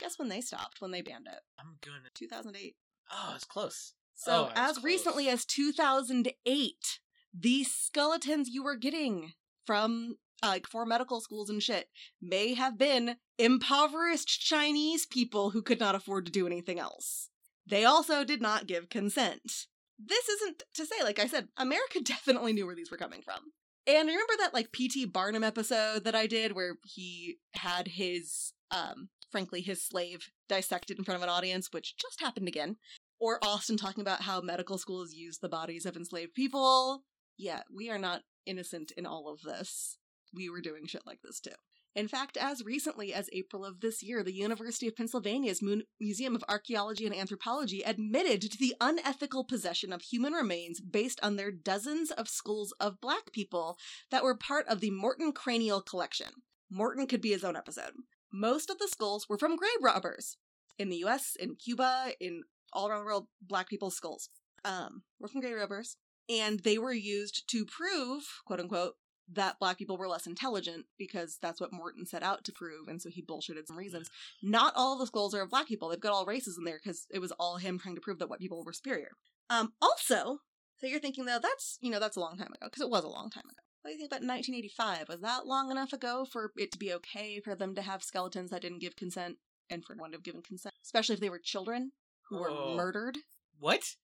Guess when they stopped, when they banned it? I'm gonna. 2008. Oh, it's close. So, Oh, as close. recently as 2008, these skeletons you were getting from uh, like for medical schools and shit may have been impoverished Chinese people who could not afford to do anything else. They also did not give consent. This isn't to say, like I said, America definitely knew where these were coming from. And remember that like P.T. Barnum episode that I did where he had his, um, frankly, his slave dissected in front of an audience, which just happened again. Or Austin talking about how medical schools use the bodies of enslaved people. Yeah, we are not innocent in all of this. We were doing shit like this too. In fact, as recently as April of this year, the University of Pennsylvania's Mu- Museum of Archaeology and Anthropology admitted to the unethical possession of human remains based on their dozens of skulls of black people that were part of the Morton Cranial Collection. Morton could be his own episode. Most of the skulls were from grave robbers in the US, in Cuba, in all around the world, black people's skulls um, were from grave robbers. And they were used to prove, quote unquote, that black people were less intelligent because that's what Morton set out to prove, and so he bullshitted some reasons. Not all of the skulls are of black people. They've got all races in there because it was all him trying to prove that white people were superior. Um, also, so you're thinking though that's you know that's a long time ago because it was a long time ago. What do you think about 1985? Was that long enough ago for it to be okay for them to have skeletons that didn't give consent and for one to have given consent, especially if they were children who were murdered? What?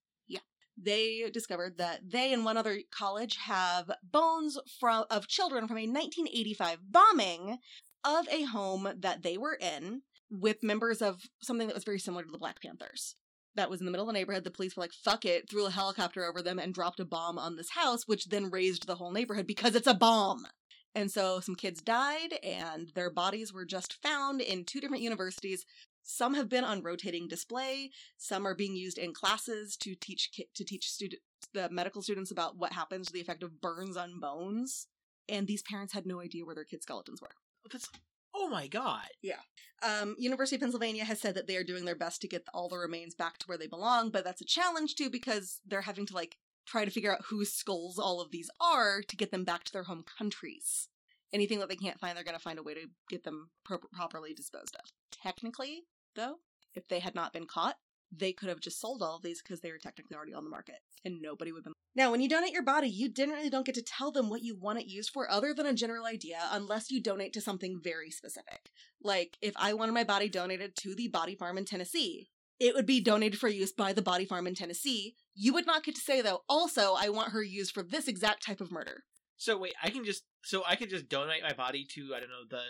They discovered that they and one other college have bones from of children from a 1985 bombing of a home that they were in with members of something that was very similar to the Black Panthers. That was in the middle of the neighborhood. The police were like, fuck it, threw a helicopter over them and dropped a bomb on this house, which then razed the whole neighborhood because it's a bomb. And so some kids died, and their bodies were just found in two different universities. Some have been on rotating display. Some are being used in classes to teach to teach student the medical students about what happens to the effect of burns on bones. And these parents had no idea where their kids' skeletons were. That's Oh my god. Yeah. Um, University of Pennsylvania has said that they are doing their best to get all the remains back to where they belong, but that's a challenge too because they're having to like try to figure out whose skulls all of these are to get them back to their home countries. Anything that they can't find, they're going to find a way to get them pro- properly disposed of. Technically, though, if they had not been caught, they could have just sold all of these because they were technically already on the market and nobody would have been. Now, when you donate your body, you generally don't get to tell them what you want it used for other than a general idea unless you donate to something very specific. Like, if I wanted my body donated to the body farm in Tennessee, it would be donated for use by the body farm in Tennessee. You would not get to say, though, also, I want her used for this exact type of murder. So wait, I can just so I could just donate my body to I don't know the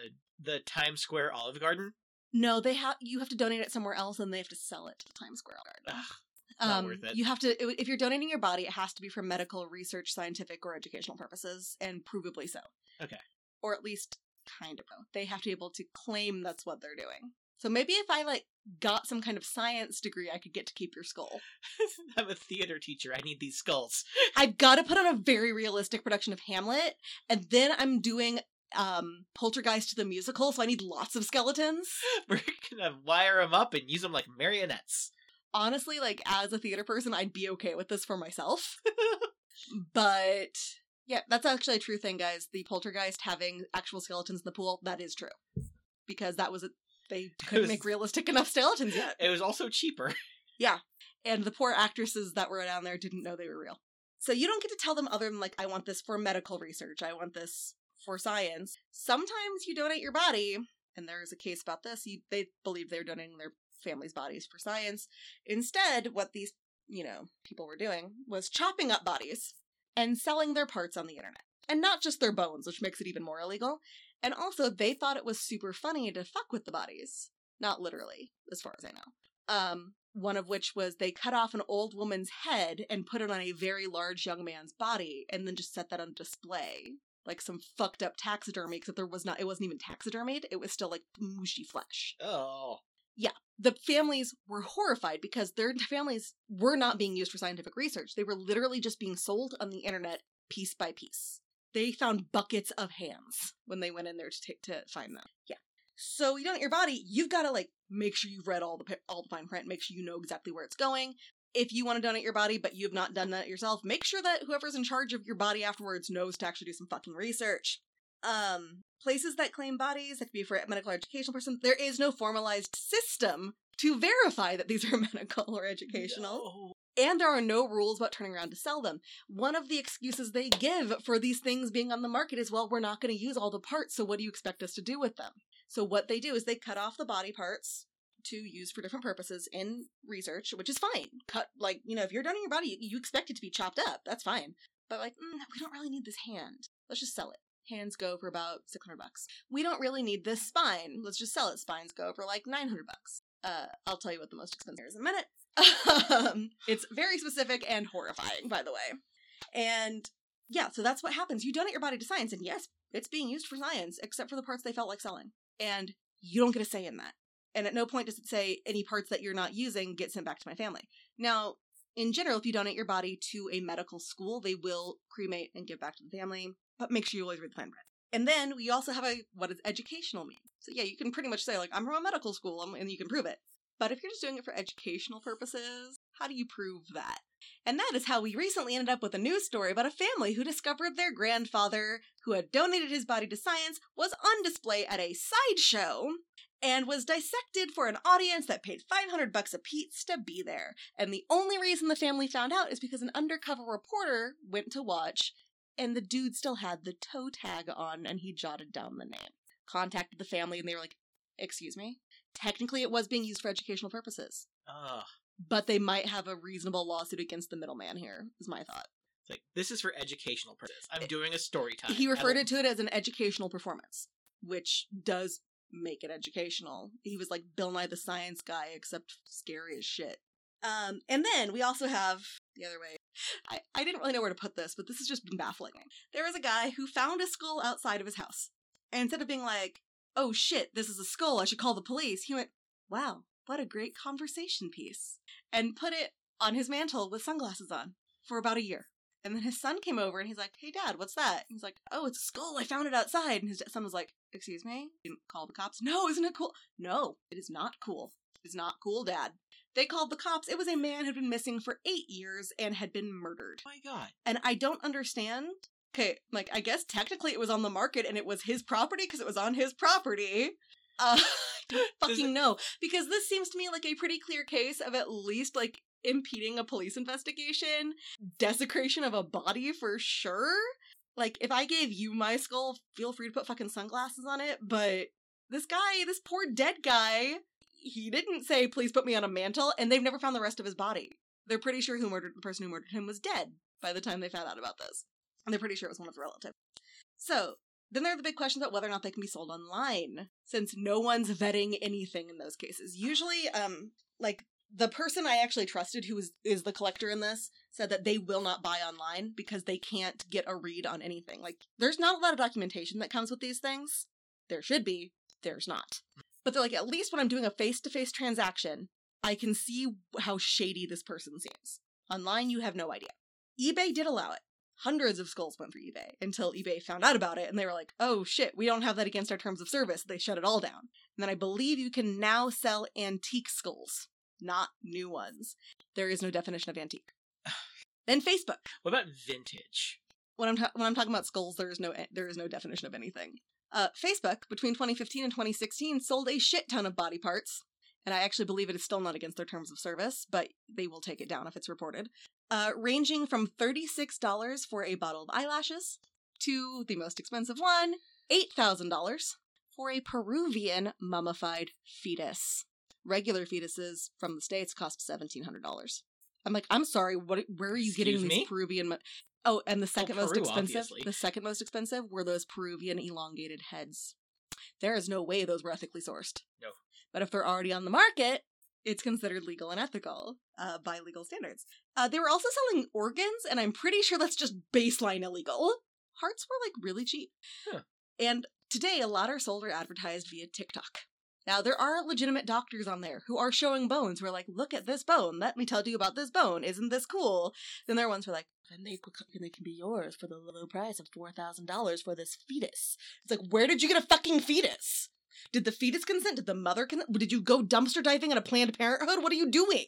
the Times Square Olive Garden. No, they have you have to donate it somewhere else and they have to sell it to the Times Square Garden. Ugh, not um, worth it. You have to if you're donating your body, it has to be for medical, research, scientific, or educational purposes, and provably so. Okay. Or at least kind of. They have to be able to claim that's what they're doing. So maybe if I like got some kind of science degree, I could get to keep your skull. I'm a theater teacher. I need these skulls. I've got to put on a very realistic production of Hamlet, and then I'm doing um Poltergeist to the musical, so I need lots of skeletons. We're gonna wire them up and use them like marionettes. honestly, like as a theater person, I'd be okay with this for myself. but yeah, that's actually a true thing, guys. The poltergeist having actual skeletons in the pool, that is true. Because that was a they couldn't was- make realistic enough skeletons yet. It was also cheaper. Yeah. And the poor actresses that were down there didn't know they were real. So you don't get to tell them other than like, I want this for medical research, I want this for science. Sometimes you donate your body, and there is a case about this. You, they believe they're donating their family's bodies for science. Instead, what these, you know, people were doing was chopping up bodies and selling their parts on the internet. And not just their bones, which makes it even more illegal. And also, they thought it was super funny to fuck with the bodies. Not literally, as far as I know. Um, one of which was they cut off an old woman's head and put it on a very large young man's body and then just set that on display. Like some fucked up taxidermy, except there was not, it wasn't even taxidermied. It was still like mushy flesh. Oh. Yeah. The families were horrified because their families were not being used for scientific research. They were literally just being sold on the internet piece by piece. They found buckets of hands when they went in there to take to find them. Yeah. So you donate your body, you've got to like make sure you've read all the all the fine print, make sure you know exactly where it's going. If you want to donate your body but you've not done that yourself, make sure that whoever's in charge of your body afterwards knows to actually do some fucking research. Um, places that claim bodies that could be for a medical or educational person, there is no formalized system to verify that these are medical or educational No. And there are no rules about turning around to sell them. One of the excuses they give for these things being on the market is, well, we're not going to use all the parts, so what do you expect us to do with them? So what they do is they cut off the body parts to use for different purposes in research, which is fine. Cut like you know, if you're donating your body, you expect it to be chopped up. That's fine. But like, mm, we don't really need this hand. Let's just sell it. Hands go for about six hundred bucks. We don't really need this spine. Let's just sell it. Spines go for like nine hundred bucks. Uh, I'll tell you what the most expensive is in a minute. Um, it's very specific and horrifying, by the way. And yeah, so that's what happens. You donate your body to science, and yes, it's being used for science, except for the parts they felt like selling. And you don't get a say in that. And at no point does it say any parts that you're not using get sent back to my family. Now, in general, if you donate your body to a medical school, they will cremate and give back to the family, but make sure you always read the fine print. And then we also have a what does educational mean? So yeah, you can pretty much say like I'm from a medical school, um, and you can prove it. But if you're just doing it for educational purposes, how do you prove that? And that is how we recently ended up with a news story about a family who discovered their grandfather, who had donated his body to science, was on display at a sideshow and was dissected for an audience that paid 500 bucks a piece to be there. And the only reason the family found out is because an undercover reporter went to watch and the dude still had the toe tag on and he jotted down the name. Contacted the family and they were like, "Excuse me? Technically it was being used for educational purposes." Ugh. but they might have a reasonable lawsuit against the middleman here is my thought It's like this is for educational purposes. I'm doing a story time. he referred it to it as an educational performance which does make it educational he was like bill nye the science guy except scary as shit um and then we also have the other way I, I didn't really know where to put this but this has just been baffling me there was a guy who found a skull outside of his house and instead of being like oh shit this is a skull i should call the police he went wow what a great conversation piece and put it on his mantle with sunglasses on for about a year. And then his son came over and he's like, Hey dad, what's that? He's like, Oh, it's a skull. I found it outside. And his son was like, Excuse me? You didn't call the cops? No, isn't it cool? No, it is not cool. It's not cool, dad. They called the cops. It was a man who'd been missing for eight years and had been murdered. Oh my god. And I don't understand. Okay, like, I guess technically it was on the market and it was his property because it was on his property. Uh, I don't Does fucking know. Because this seems to me like a pretty clear case of at least, like, impeding a police investigation, desecration of a body for sure. Like, if I gave you my skull, feel free to put fucking sunglasses on it, but this guy, this poor dead guy, he didn't say, please put me on a mantle, and they've never found the rest of his body. They're pretty sure who murdered the person who murdered him was dead by the time they found out about this. And they're pretty sure it was one of the relatives. So, then there are the big questions about whether or not they can be sold online, since no one's vetting anything in those cases. Usually, um, like the person I actually trusted, who is is the collector in this, said that they will not buy online because they can't get a read on anything. Like, there's not a lot of documentation that comes with these things. There should be. There's not. But they're like, at least when I'm doing a face to face transaction, I can see how shady this person seems. Online, you have no idea. eBay did allow it. Hundreds of skulls went through eBay until eBay found out about it and they were like, oh shit, we don't have that against our terms of service. They shut it all down. And then I believe you can now sell antique skulls, not new ones. There is no definition of antique. then Facebook. What about vintage? When I'm ta- when I'm talking about skulls, there is no there is no definition of anything. Uh, Facebook between 2015 and 2016 sold a shit ton of body parts, and I actually believe it is still not against their terms of service, but they will take it down if it's reported. Uh, ranging from $36 for a bottle of eyelashes to the most expensive one, $8,000 for a Peruvian mummified fetus. Regular fetuses from the States cost $1,700. I'm like, I'm sorry, what? Where are you getting Excuse these me? Peruvian? Mu- oh, and the second most Peru, expensive. obviously. The second most expensive were those Peruvian elongated heads. There is no way those were ethically sourced. No. But if they're already on the market, it's considered legal and ethical uh, by legal standards. Uh, they were also selling organs, and I'm pretty sure that's just baseline illegal. Hearts were like really cheap. Huh. And today, a lot are sold or advertised via TikTok. Now, there are legitimate doctors on there who are showing bones. Who are like, look at this bone. Let me tell you about this bone. Isn't this cool? Then there are ones who are like, and they, and they can be yours for the low price of $4,000 for this fetus. It's like, where did you get a fucking fetus? Did the fetus consent? Did the mother consent? Did you go dumpster diving at a Planned Parenthood? What are you doing?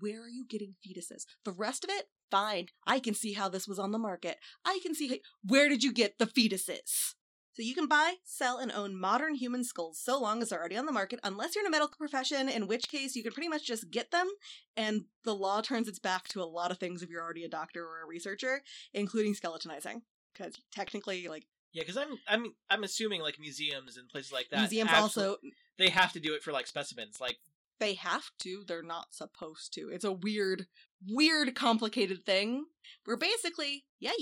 Where are you getting fetuses? The rest of it, fine. I can see how this was on the market. I can see how, where did you get the fetuses? So you can buy, sell, and own modern human skulls so long as they're already on the market, unless you're in a medical profession, in which case you can pretty much just get them, and the law turns its back to a lot of things if you're already a doctor or a researcher, including skeletonizing. Because technically, like, Yeah, because I'm I'm I'm assuming like museums and places like that. museums actually- also they have to do it for like specimens. Like they have to they're not supposed to it's a weird weird complicated thing where basically yeah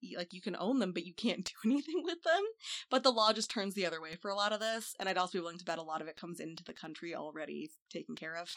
you like you can own them but you can't do anything with them but the law just turns the other way for a lot of this and i'd also be willing to bet a lot of it comes into the country already taken care of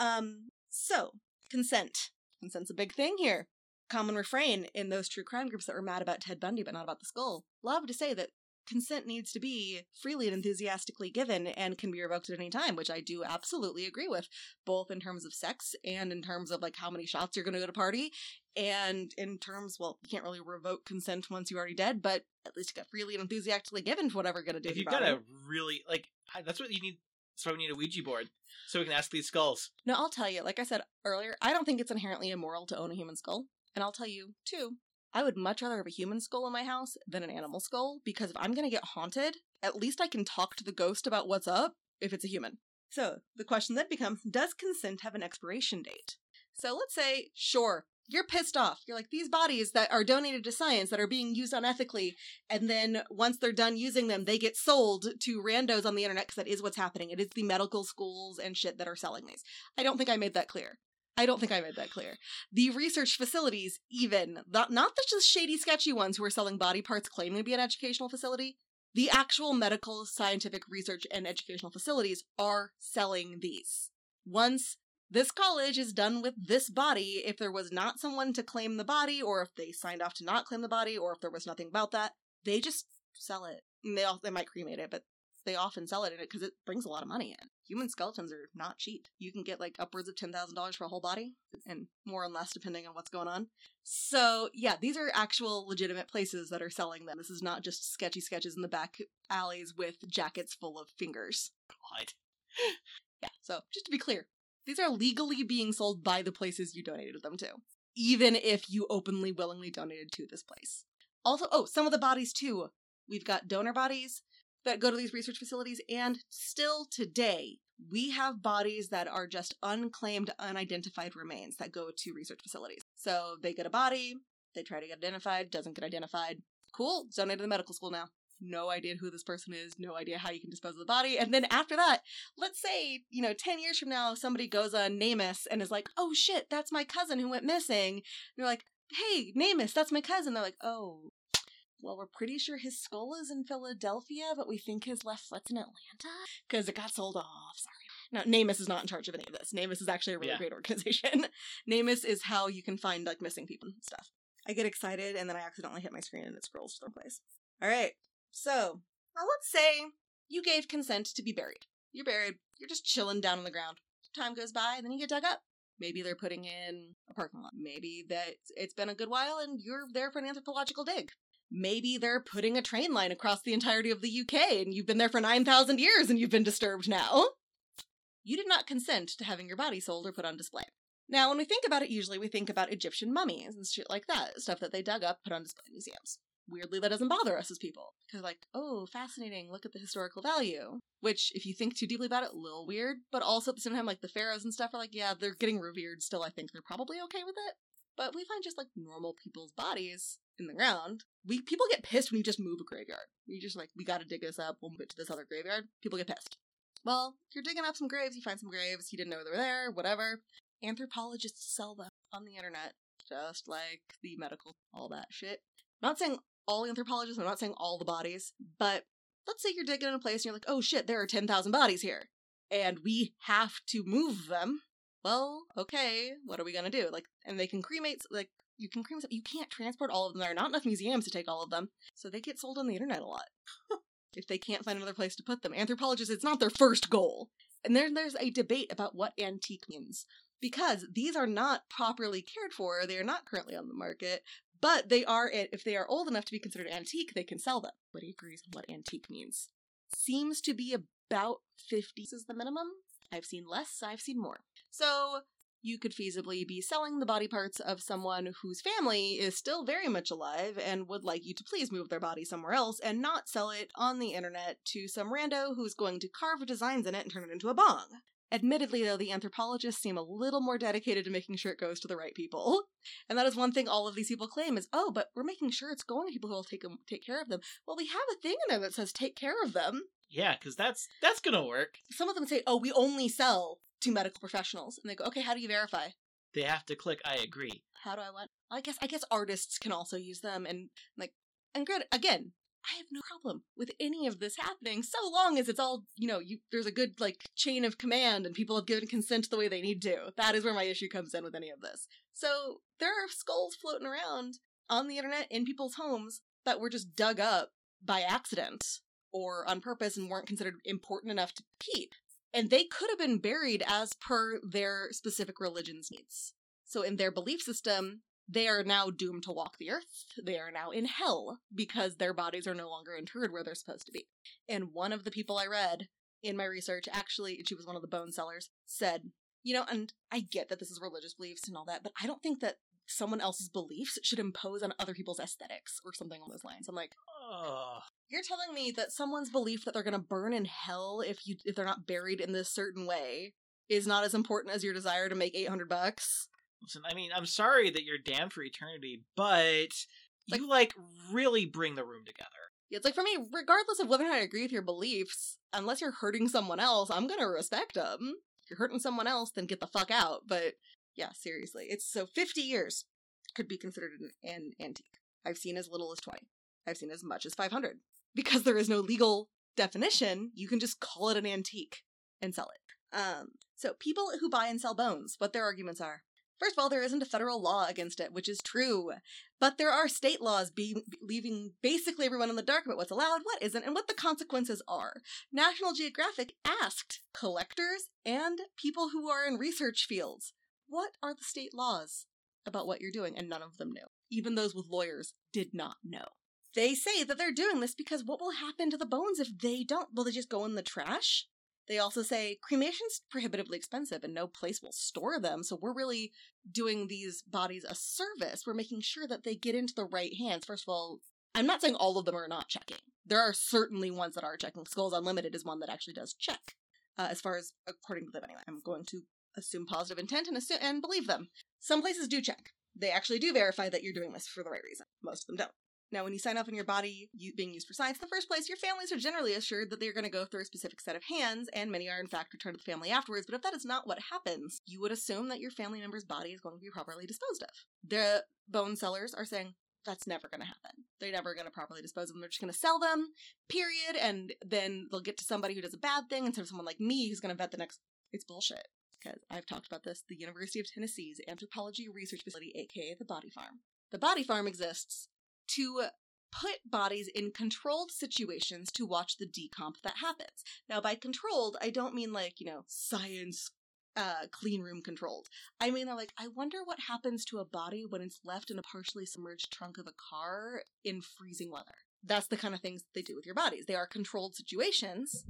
um so consent consent's a big thing here common refrain in those true crime groups that were mad about ted bundy but not about the skull love to say that consent needs to be freely and enthusiastically given and can be revoked at any time, which I do absolutely agree with, both in terms of sex and in terms of like how many shots you're going to go to party, and in terms, well, you can't really revoke consent once you're already dead, but at least you got freely and enthusiastically given for whatever you're going to do. if you've got a really like that's what you need. so we need a Ouija board so we can ask these skulls. No, I'll tell you, like I said earlier, I don't think it's inherently immoral to own a human skull. And I'll tell you, too, I would much rather have a human skull in my house than an animal skull because if I'm going to get haunted, at least I can talk to the ghost about what's up if it's a human. So the question then becomes Does consent have an expiration date? So let's say, sure, you're pissed off. You're like, these bodies that are donated to science that are being used unethically, and then once they're done using them, they get sold to randos on the internet because that is what's happening. It is the medical schools and shit that are selling these. I don't think I made that clear. I don't think I made that clear. The research facilities, even, not, not the just shady, sketchy ones who are selling body parts claiming to be an educational facility, the actual medical, scientific research and educational facilities are selling these. Once this college is done with this body, if there was not someone to claim the body, or if they signed off to not claim the body, or if there was nothing about that, they just sell it. And They, all, they might cremate it, but they often sell it in it because it brings a lot of money in. Human skeletons are not cheap. You can get like upwards of ten thousand dollars for a whole body, and more and less depending on what's going on. So yeah, these are actual legitimate places that are selling them. This is not just sketchy sketches in the back alleys with jackets full of fingers. God. Yeah. So just to be clear, these are legally being sold by the places you donated them to, even if you openly, willingly donated to this place. Also, oh, some of the bodies too. We've got donor bodies that go to these research facilities, and still today, we have bodies that are just unclaimed, unidentified remains that go to research facilities. So they get a body, they try to get identified, doesn't get identified. Cool, donated to the medical school now. No idea who this person is, no idea how you can dispose of the body. And then after that, let's say, you know, 10 years from now, somebody goes on NamUs and is like, oh shit, that's my cousin who went missing. And you're like, hey, NamUs, that's my cousin. They're like, oh, well, we're pretty sure his skull is in Philadelphia, but we think his left foot's in Atlanta because it got sold off. Sorry. Now, NamUs is not in charge of any of this. NamUs is actually a really Yeah. great organization. NamUs is how you can find like missing people and stuff. I get excited and then I accidentally hit my screen and it scrolls to the place. All right. So, now let's say you gave consent to be buried. You're buried. You're just chilling down on the ground. Time goes by, and then you get dug up. Maybe they're putting in a parking lot. Maybe that it's been a good while and you're there for an anthropological dig. Maybe they're putting a train line across the entirety of the UK and you've been there for 9,000 years and you've been disturbed now. You did not consent to having your body sold or put on display. Now, when we think about it, usually we think about Egyptian mummies and shit like that, stuff that they dug up, put on display in museums. Weirdly, that doesn't bother us as people. Because, like, oh, fascinating, look at the historical value. Which, if you think too deeply about it, a little weird, but also at the same time, like, the pharaohs and stuff are like, yeah, they're getting revered still, I think they're probably okay with it. But we find just, like, normal people's bodies in the ground. We People get pissed when you just move a graveyard. You just, like, we gotta dig this up, we'll move it to this other graveyard. People get pissed. Well, you're digging up some graves, you find some graves, you didn't know they were there, whatever. Anthropologists sell them on the internet, just like the medical, all that shit. I'm not saying all anthropologists, I'm not saying all the bodies, but let's say you're digging in a place and you're like, oh shit, there are 10,000 bodies here, and we have to move them. Well, okay, what are we gonna do? Like, and they can cremate, like, you can cremate, you can't transport all of them. There are not enough museums to take all of them, so they get sold on the internet a lot. if they can't find another place to put them. Anthropologists, it's not their first goal. And then there's a debate about what antique means. Because these are not properly cared for, they are not currently on the market, but they are, if they are old enough to be considered antique, they can sell them. Nobody agrees on what antique means. Seems to be about 50 is the minimum. I've seen less, I've seen more. So you could feasibly be selling the body parts of someone whose family is still very much alive and would like you to please move their body somewhere else and not sell it on the internet to some rando who's going to carve designs in it and turn it into a bong. Admittedly, though, the anthropologists seem a little more dedicated to making sure it goes to the right people. And that is one thing all of these people claim is, oh, but we're making sure it's going to people who will take, 'em- take care of them. Well, we have a thing in there that says take care of them. Yeah, because that's that's gonna work. Some of them say, oh, we only sell to medical professionals. And they go, okay, how do you verify? They have to click I agree. how do I want? I guess I guess artists can also use them, and like, and good again, I have no problem with any of this happening, so long as it's all you know. You there's a good like chain of command, and people have given consent the way they need to. That is where my issue comes in with any of this. So there are skulls floating around on the internet in people's homes that were just dug up by accident or on purpose and weren't considered important enough to keep. And they could have been buried as per their specific religion's needs. So, in their belief system, they are now doomed to walk the earth. They are now in hell because their bodies are no longer interred where they're supposed to be. And one of the people I read in my research, actually, she was one of the bone sellers, said, You know, and I get that this is religious beliefs and all that, but I don't think that someone else's beliefs should impose on other people's aesthetics or something along those lines. I'm like, Oh, you're telling me that someone's belief that they're going to burn in hell if you if they're not buried in this certain way is not as important as your desire to make 800 bucks? Listen. I mean, I'm sorry that you're damned for eternity, but you like really bring the room together. It's like for me, regardless of whether or not I agree with your beliefs, unless you're hurting someone else, I'm going to respect them. If you're hurting someone else, then get the fuck out. But yeah, seriously. It's so 50 years could be considered an, an antique. I've seen as little as 20. I've seen as much as 500. Because there is no legal definition, you can just call it an antique and sell it. Um, so people who buy and sell bones, what their arguments are. First of all, there isn't a federal law against it, which is true. But there are state laws be- leaving basically everyone in the dark about what's allowed, what isn't, and what the consequences are. National Geographic asked collectors and people who are in research fields, what are the state laws about what you're doing? And none of them knew. Even those with lawyers did not know. They say that they're doing this because what will happen to the bones if they don't? Will they just go in the trash? They also say cremation's prohibitively expensive and no place will store them, so we're really doing these bodies a service. We're making sure that they get into the right hands. First of all, I'm not saying all of them are not checking. There are certainly ones that are checking. Skulls Unlimited is one that actually does check, uh, as far as according to them anyway. I'm going to assume positive intent and assume and believe them. Some places do check. They actually do verify that you're doing this for the right reason. Most of them don't. Now, when you sign up in your body you, being used for science in the first place, your families are generally assured that they're going to go through a specific set of hands, and many are in fact returned to the family afterwards. But if that is not what happens, you would assume that your family member's body is going to be properly disposed of. The bone sellers are saying that's never going to happen. They're never going to properly dispose of them. They're just going to sell them, period. And then they'll get to somebody who does a bad thing instead of someone like me who's going to vet the next. It's bullshit. Because I've talked about this. The University of Tennessee's Anthropology Research Facility, aka the Body Farm. The Body Farm exists to put bodies in controlled situations to watch the decomp that happens. Now, by controlled, I don't mean like, you know, science uh, clean room controlled. I mean, they're like, I wonder what happens to a body when it's left in a partially submerged trunk of a car in freezing weather. That's the kind of things they do with your bodies. They are controlled situations,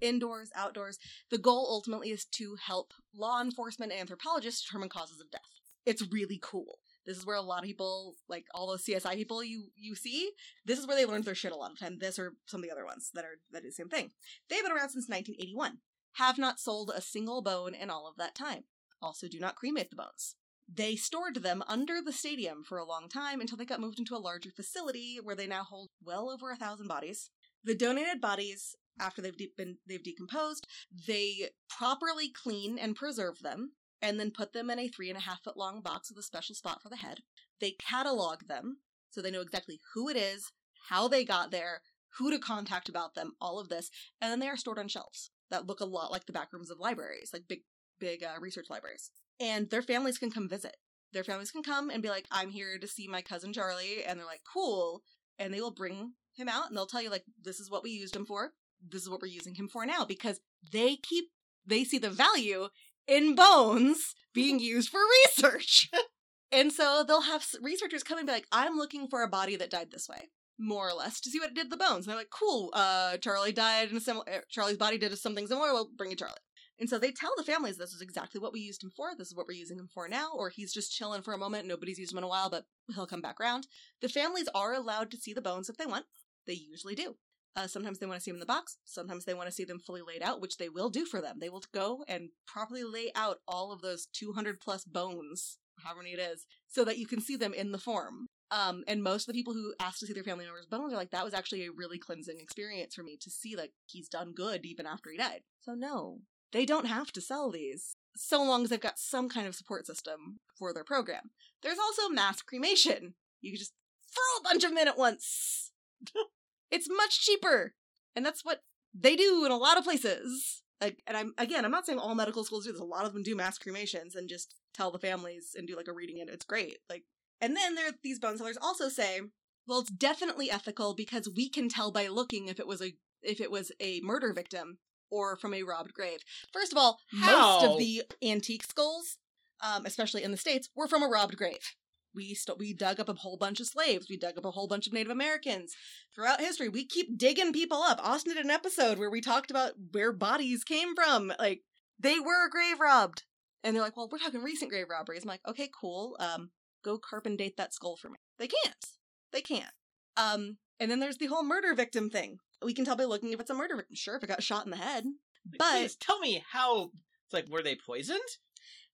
indoors, outdoors. The goal ultimately is to help law enforcement and anthropologists determine causes of death. It's really cool. This is where a lot of people, like all those CSI people you you see, this is where they learned their shit a lot of time. This or some of the other ones that are that do the same thing. They've been around since 1981. Have not sold a single bone in all of that time. Also, do not cremate the bones. They stored them under the stadium for a long time until they got moved into a larger facility where they now hold well over a thousand bodies. The donated bodies, after they've de- been they've decomposed, they properly clean and preserve them and then put them in a three and a half foot long box with a special spot for the head. They catalog them so they know exactly who it is, how they got there, who to contact about them, all of this, and then they are stored on shelves that look a lot like the back rooms of libraries, like big, big uh, research libraries. And their families can come visit. Their families can come and be like, I'm here to see my cousin Charlie. And they're like, cool. And they will bring him out and they'll tell you, like, this is what we used him for. This is what we're using him for now because they keep, they see the value in bones being used for research. and so they'll have researchers come and be like, I'm looking for a body that died this way, more or less, to see what it did to the bones. And they're like, cool, uh, Charlie died in a similar, er, Charlie's body did something similar, we'll bring you Charlie. And so they tell the families this is exactly what we used him for, this is what we're using him for now, or he's just chilling for a moment, nobody's used him in a while, but he'll come back around. The families are allowed to see the bones if they want. They usually do. Uh, sometimes they want to see them in the box. Sometimes they want to see them fully laid out, which they will do for them. They will go and properly lay out all of those 200 plus bones, however many it is, so that you can see them in the form. Um, and most of the people who ask to see their family members' bones are like, that was actually a really cleansing experience for me to see like he's done good even after he died. So no, they don't have to sell these so long as they've got some kind of support system for their program. There's also mass cremation. You can just throw a bunch of men at once. It's much cheaper. And that's what they do in a lot of places. Like, and I'm again, I'm not saying all medical schools do this. A lot of them do mass cremations and just tell the families and do like a reading and it's great. Like, and then there these bone sellers also say, well, it's definitely ethical because we can tell by looking if it was a if it was a murder victim or from a robbed grave. First of all, most of the antique skulls, um, especially in the states, were from a robbed grave. We st- we dug up a whole bunch of slaves. We dug up a whole bunch of Native Americans throughout history. We keep digging people up. Austin did an episode where we talked about where bodies came from. Like they were grave robbed, and they're like, "Well, we're talking recent grave robberies." I'm like, "Okay, cool. Um, go carbon date that skull for me." They can't. They can't. Um, and then there's the whole murder victim thing. We can tell by looking if it's a murder victim. Sure, if it got shot in the head, but Please tell me how. It's like, were they poisoned?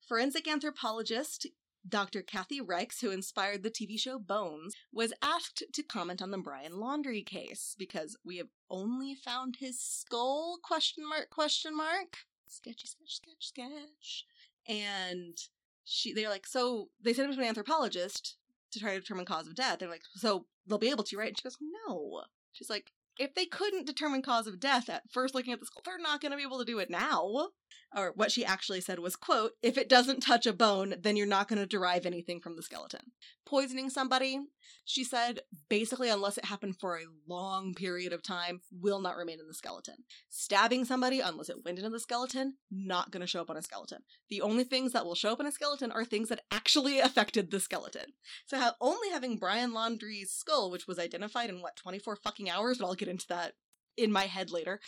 Forensic anthropologist Dr. Kathy Reichs, who inspired the TV show Bones, was asked to comment on the Brian Laundrie case because we have only found his skull question mark question mark. Sketchy sketch sketch sketch. And she they're like so they sent him to an anthropologist to try to determine cause of death. They're like so they'll be able to right? And she goes no. She's like if they couldn't determine cause of death at first looking at the skull they're not going to be able to do it now or what she actually said was quote if it doesn't touch a bone then you're not going to derive anything from the skeleton. Poisoning somebody she said basically unless it happened for a long period of time will not remain in the skeleton. Stabbing somebody unless it went into the skeleton not going to show up on a skeleton. The only things that will show up in a skeleton are things that actually affected the skeleton. So how only having brian laundrie's skull which was identified in what 24 fucking hours but i'll get into that in my head later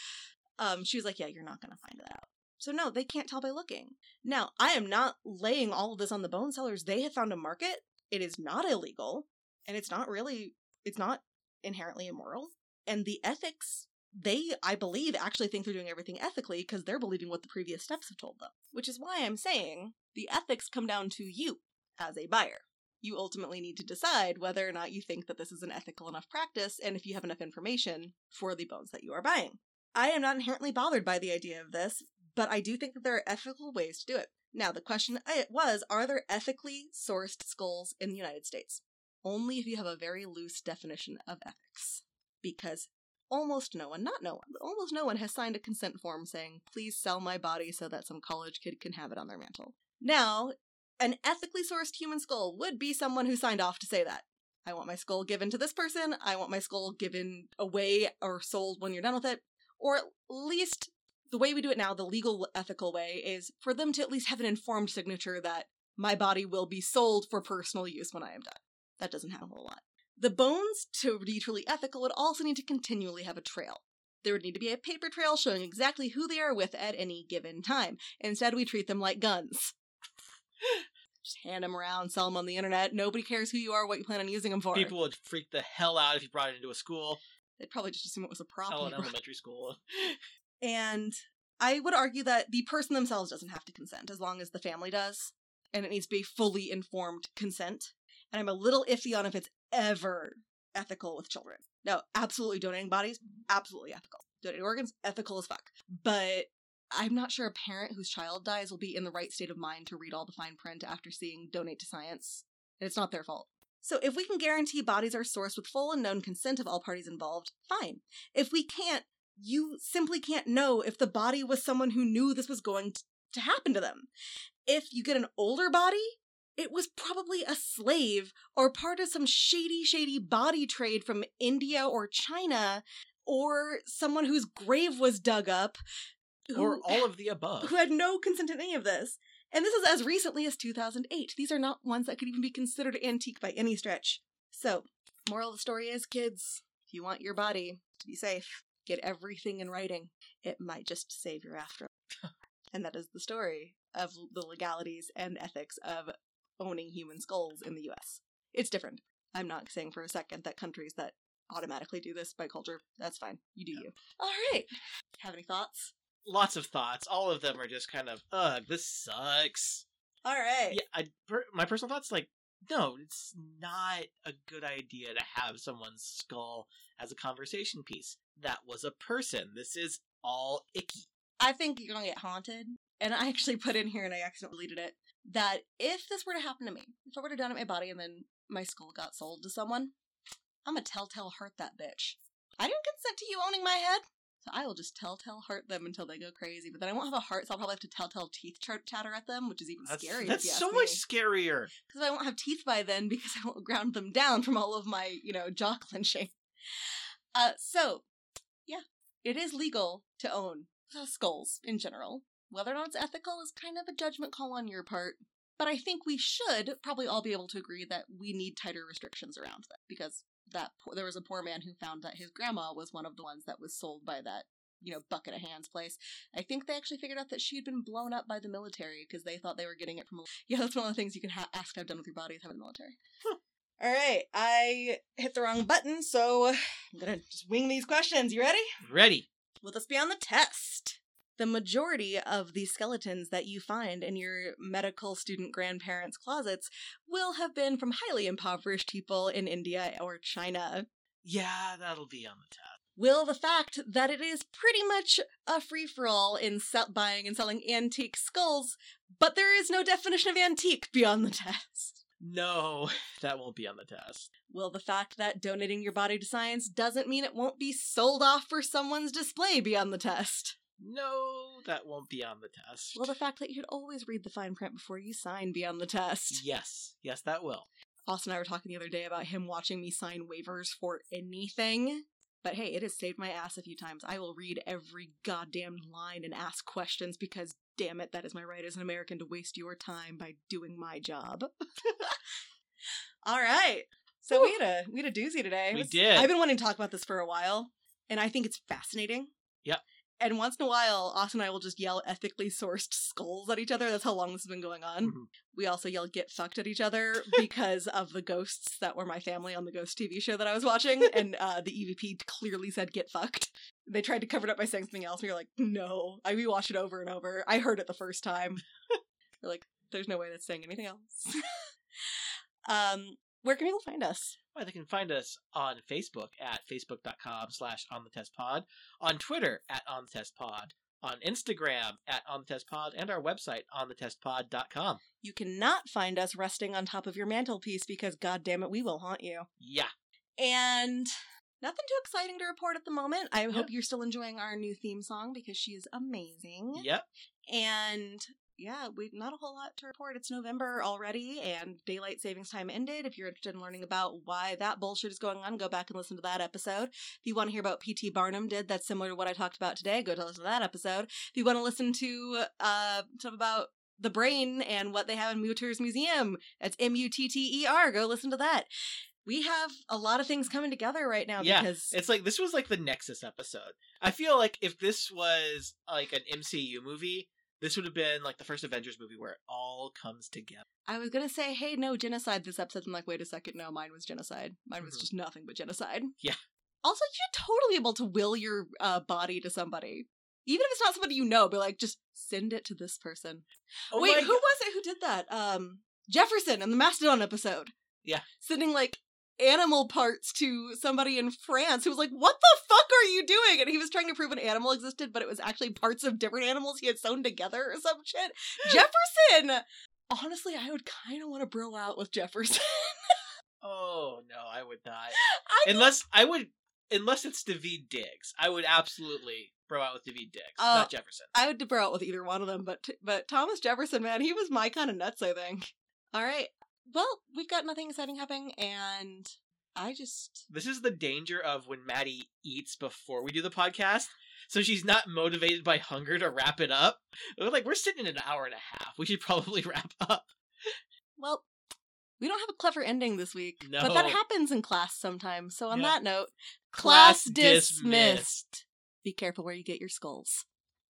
um, she was like, Yeah, you're not going to find that out. So, no, they can't tell by looking. Now, I am not laying all of this on the bone sellers. They have found a market. It is not illegal, and it's not really, it's not inherently immoral. And the ethics, they, I believe, actually think they're doing everything ethically because they're believing what the previous steps have told them. Which is why I'm saying the ethics come down to you as a buyer. You ultimately need to decide whether or not you think that this is an ethical enough practice and if you have enough information for the bones that you are buying. I am not inherently bothered by the idea of this, but I do think that there are ethical ways to do it. Now, the question was are there ethically sourced skulls in the United States? Only if you have a very loose definition of ethics. Because almost no one, not no one, almost no one has signed a consent form saying, please sell my body so that some college kid can have it on their mantle. Now, an ethically sourced human skull would be someone who signed off to say that. I want my skull given to this person. I want my skull given away or sold when you're done with it. Or at least the way we do it now, the legal, ethical way, is for them to at least have an informed signature that my body will be sold for personal use when I am done. That doesn't happen a whole lot. The bones, to be truly ethical, would also need to continually have a trail. There would need to be a paper trail showing exactly who they are with at any given time. Instead, we treat them like guns. Just hand them around, sell them on the internet. Nobody cares who you are, what you plan on using them for. People would freak the hell out if you brought it into a school. They'd probably just assume it was a prop. Hell, when in elementary school. And I would argue that the person themselves doesn't have to consent as long as the family does. And it needs to be fully informed consent. And I'm a little iffy on if it's ever ethical with children. No, absolutely donating bodies, absolutely ethical. Donating organs, ethical as fuck. But I'm not sure a parent whose child dies will be in the right state of mind to read all the fine print after seeing donate to science. And it's not their fault. So if we can guarantee bodies are sourced with full and known consent of all parties involved, fine. If we can't, you simply can't know if the body was someone who knew this was going to happen to them. If you get an older body, it was probably a slave or part of some shady, shady body trade from India or China, or someone whose grave was dug up. or who- all of the above. who had no consent in any of this. And this is as recently as 2008. These are not ones that could even be considered antique by any stretch. So, moral of the story is kids, if you want your body to be safe, get everything in writing. It might just save your after. and that is the story of the legalities and ethics of owning human skulls in the US. It's different. I'm not saying for a second that countries that automatically do this by culture, that's fine. You do you. All right. Have any thoughts? Lots of thoughts. All of them are just kind of, ugh, this sucks. All right. Yeah, I, per, my personal thoughts, like, no, it's not a good idea to have someone's skull as a conversation piece. That was a person. This is all icky. I think you're gonna get haunted. And I actually put in here and I accidentally deleted it that if this were to happen to me, if I were to donate my body and then my skull got sold to someone, I'm a telltale heart that bitch. I didn't consent to you owning my head, so I will just telltale heart them until they go crazy. But then I won't have a heart, so I'll probably have to telltale teeth ch- chatter at them, which is even That's, scary. that's so much scarier. because I won't have teeth by then because I won't ground them down from all of my, you know, jaw clenching. Uh, so, yeah, it is legal to own skulls in general. Whether or not it's ethical is kind of a judgment call on your part. But I think we should probably all be able to agree that we need tighter restrictions around that because that po- there was a poor man who found that his grandma was one of the ones that was sold by that you know bucket of hands place. I think they actually figured out that she had been blown up by the military because they thought they were getting it from. Yeah, that's one of the things you can ha- ask to have done with your body is having the military. All right, I hit the wrong button, so I'm gonna just wing these questions. You ready? Ready. Will this be on the test? The majority of the skeletons that you find in your medical student grandparents' closets will have been from highly impoverished people in India or China. Yeah, that'll be on the test. Will the fact that it is pretty much a free for all in sell- buying and selling antique skulls, but there is no definition of antique beyond the test? No, that won't be on the test. Will the fact that donating your body to science doesn't mean it won't be sold off for someone's display be on the test? No, that won't be on the test. Well, the fact that you could always read the fine print before you sign be on the test. yes, yes, that will. Austin and I were talking the other day about him watching me sign waivers for anything. But hey, it has saved my ass a few times. I will read every goddamn line and ask questions because, damn it, that is my right as an American to waste your time by doing my job. All right. So we had a we had a doozy today. We was- did. I've been wanting to talk about this for a while, and I think it's fascinating. Yep. And once in a while, Austin and I will just yell ethically sourced skulls at each other. That's how long this has been going on. Mhm. We also yell "get fucked" at each other because of the ghosts that were my family on the Ghost TV show that I was watching, and uh, the EVP clearly said "get fucked." They tried to cover it up by saying something else. We were like, "No." I rewatched it over and over. I heard it the first time. we're like, "There's no way that's saying anything else." um, where can people find us? Well, they can find us on Facebook at facebook.com slash on the test pod, on Twitter at on the test pod, on Instagram at on the test pod, and our website on the testpod.com. You cannot find us resting on top of your mantelpiece because, god damn it, we will haunt you. Yeah. And nothing too exciting to report at the moment. I hope you're still enjoying our new theme song because she is amazing. Yep. And yeah, we not a whole lot to report. It's November already, and daylight savings time ended. If you're interested in learning about why that bullshit is going on, go back and listen to that episode. If you want to hear about P.T. Barnum did, that's similar to what I talked about today. Go to listen to that episode. If you want to listen to uh stuff about the brain and what they have in Mutter's Museum, that's M U T T E R. Go listen to that. We have a lot of things coming together right now Yeah, because It's like this was like the Nexus episode. I feel like if this was like an MCU movie, this would have been like the first Avengers movie where it all comes together. I was gonna say, hey, no genocide this episode. I'm like, wait a second, no, mine was genocide. Mine was Mhm. just nothing but genocide. Yeah. Also, you're totally able to will your uh, body to somebody, even if it's not somebody you know. but like, just send it to this person. Oh wait, who go- was it who did that? Um, Jefferson in the Mastodon episode. Yeah. sending like animal parts to somebody in France who was like, "What the fuck are you doing?" And he was trying to prove an animal existed, but it was actually parts of different animals he had sewn together or some shit. Jefferson. Honestly, I would kind of want to bro out with Jefferson. Oh no, I would not. I Unless I would unless it's Daveed Diggs. I would absolutely bro out with Daveed Diggs, Uh, not Jefferson. I would bro out with either one of them, but but Thomas Jefferson, man, he was my kind of nuts. I think. All right. Well, we've got nothing exciting happening, and I just This is the danger of when Maddie eats before we do the podcast. So she's not motivated by hunger to wrap it up. We're like, we're sitting in an hour and a half. We should probably wrap up. well. We don't have a clever ending this week, but that happens in class sometimes. So on Yeah. that note, Class class dismissed. Be careful where you get your skulls.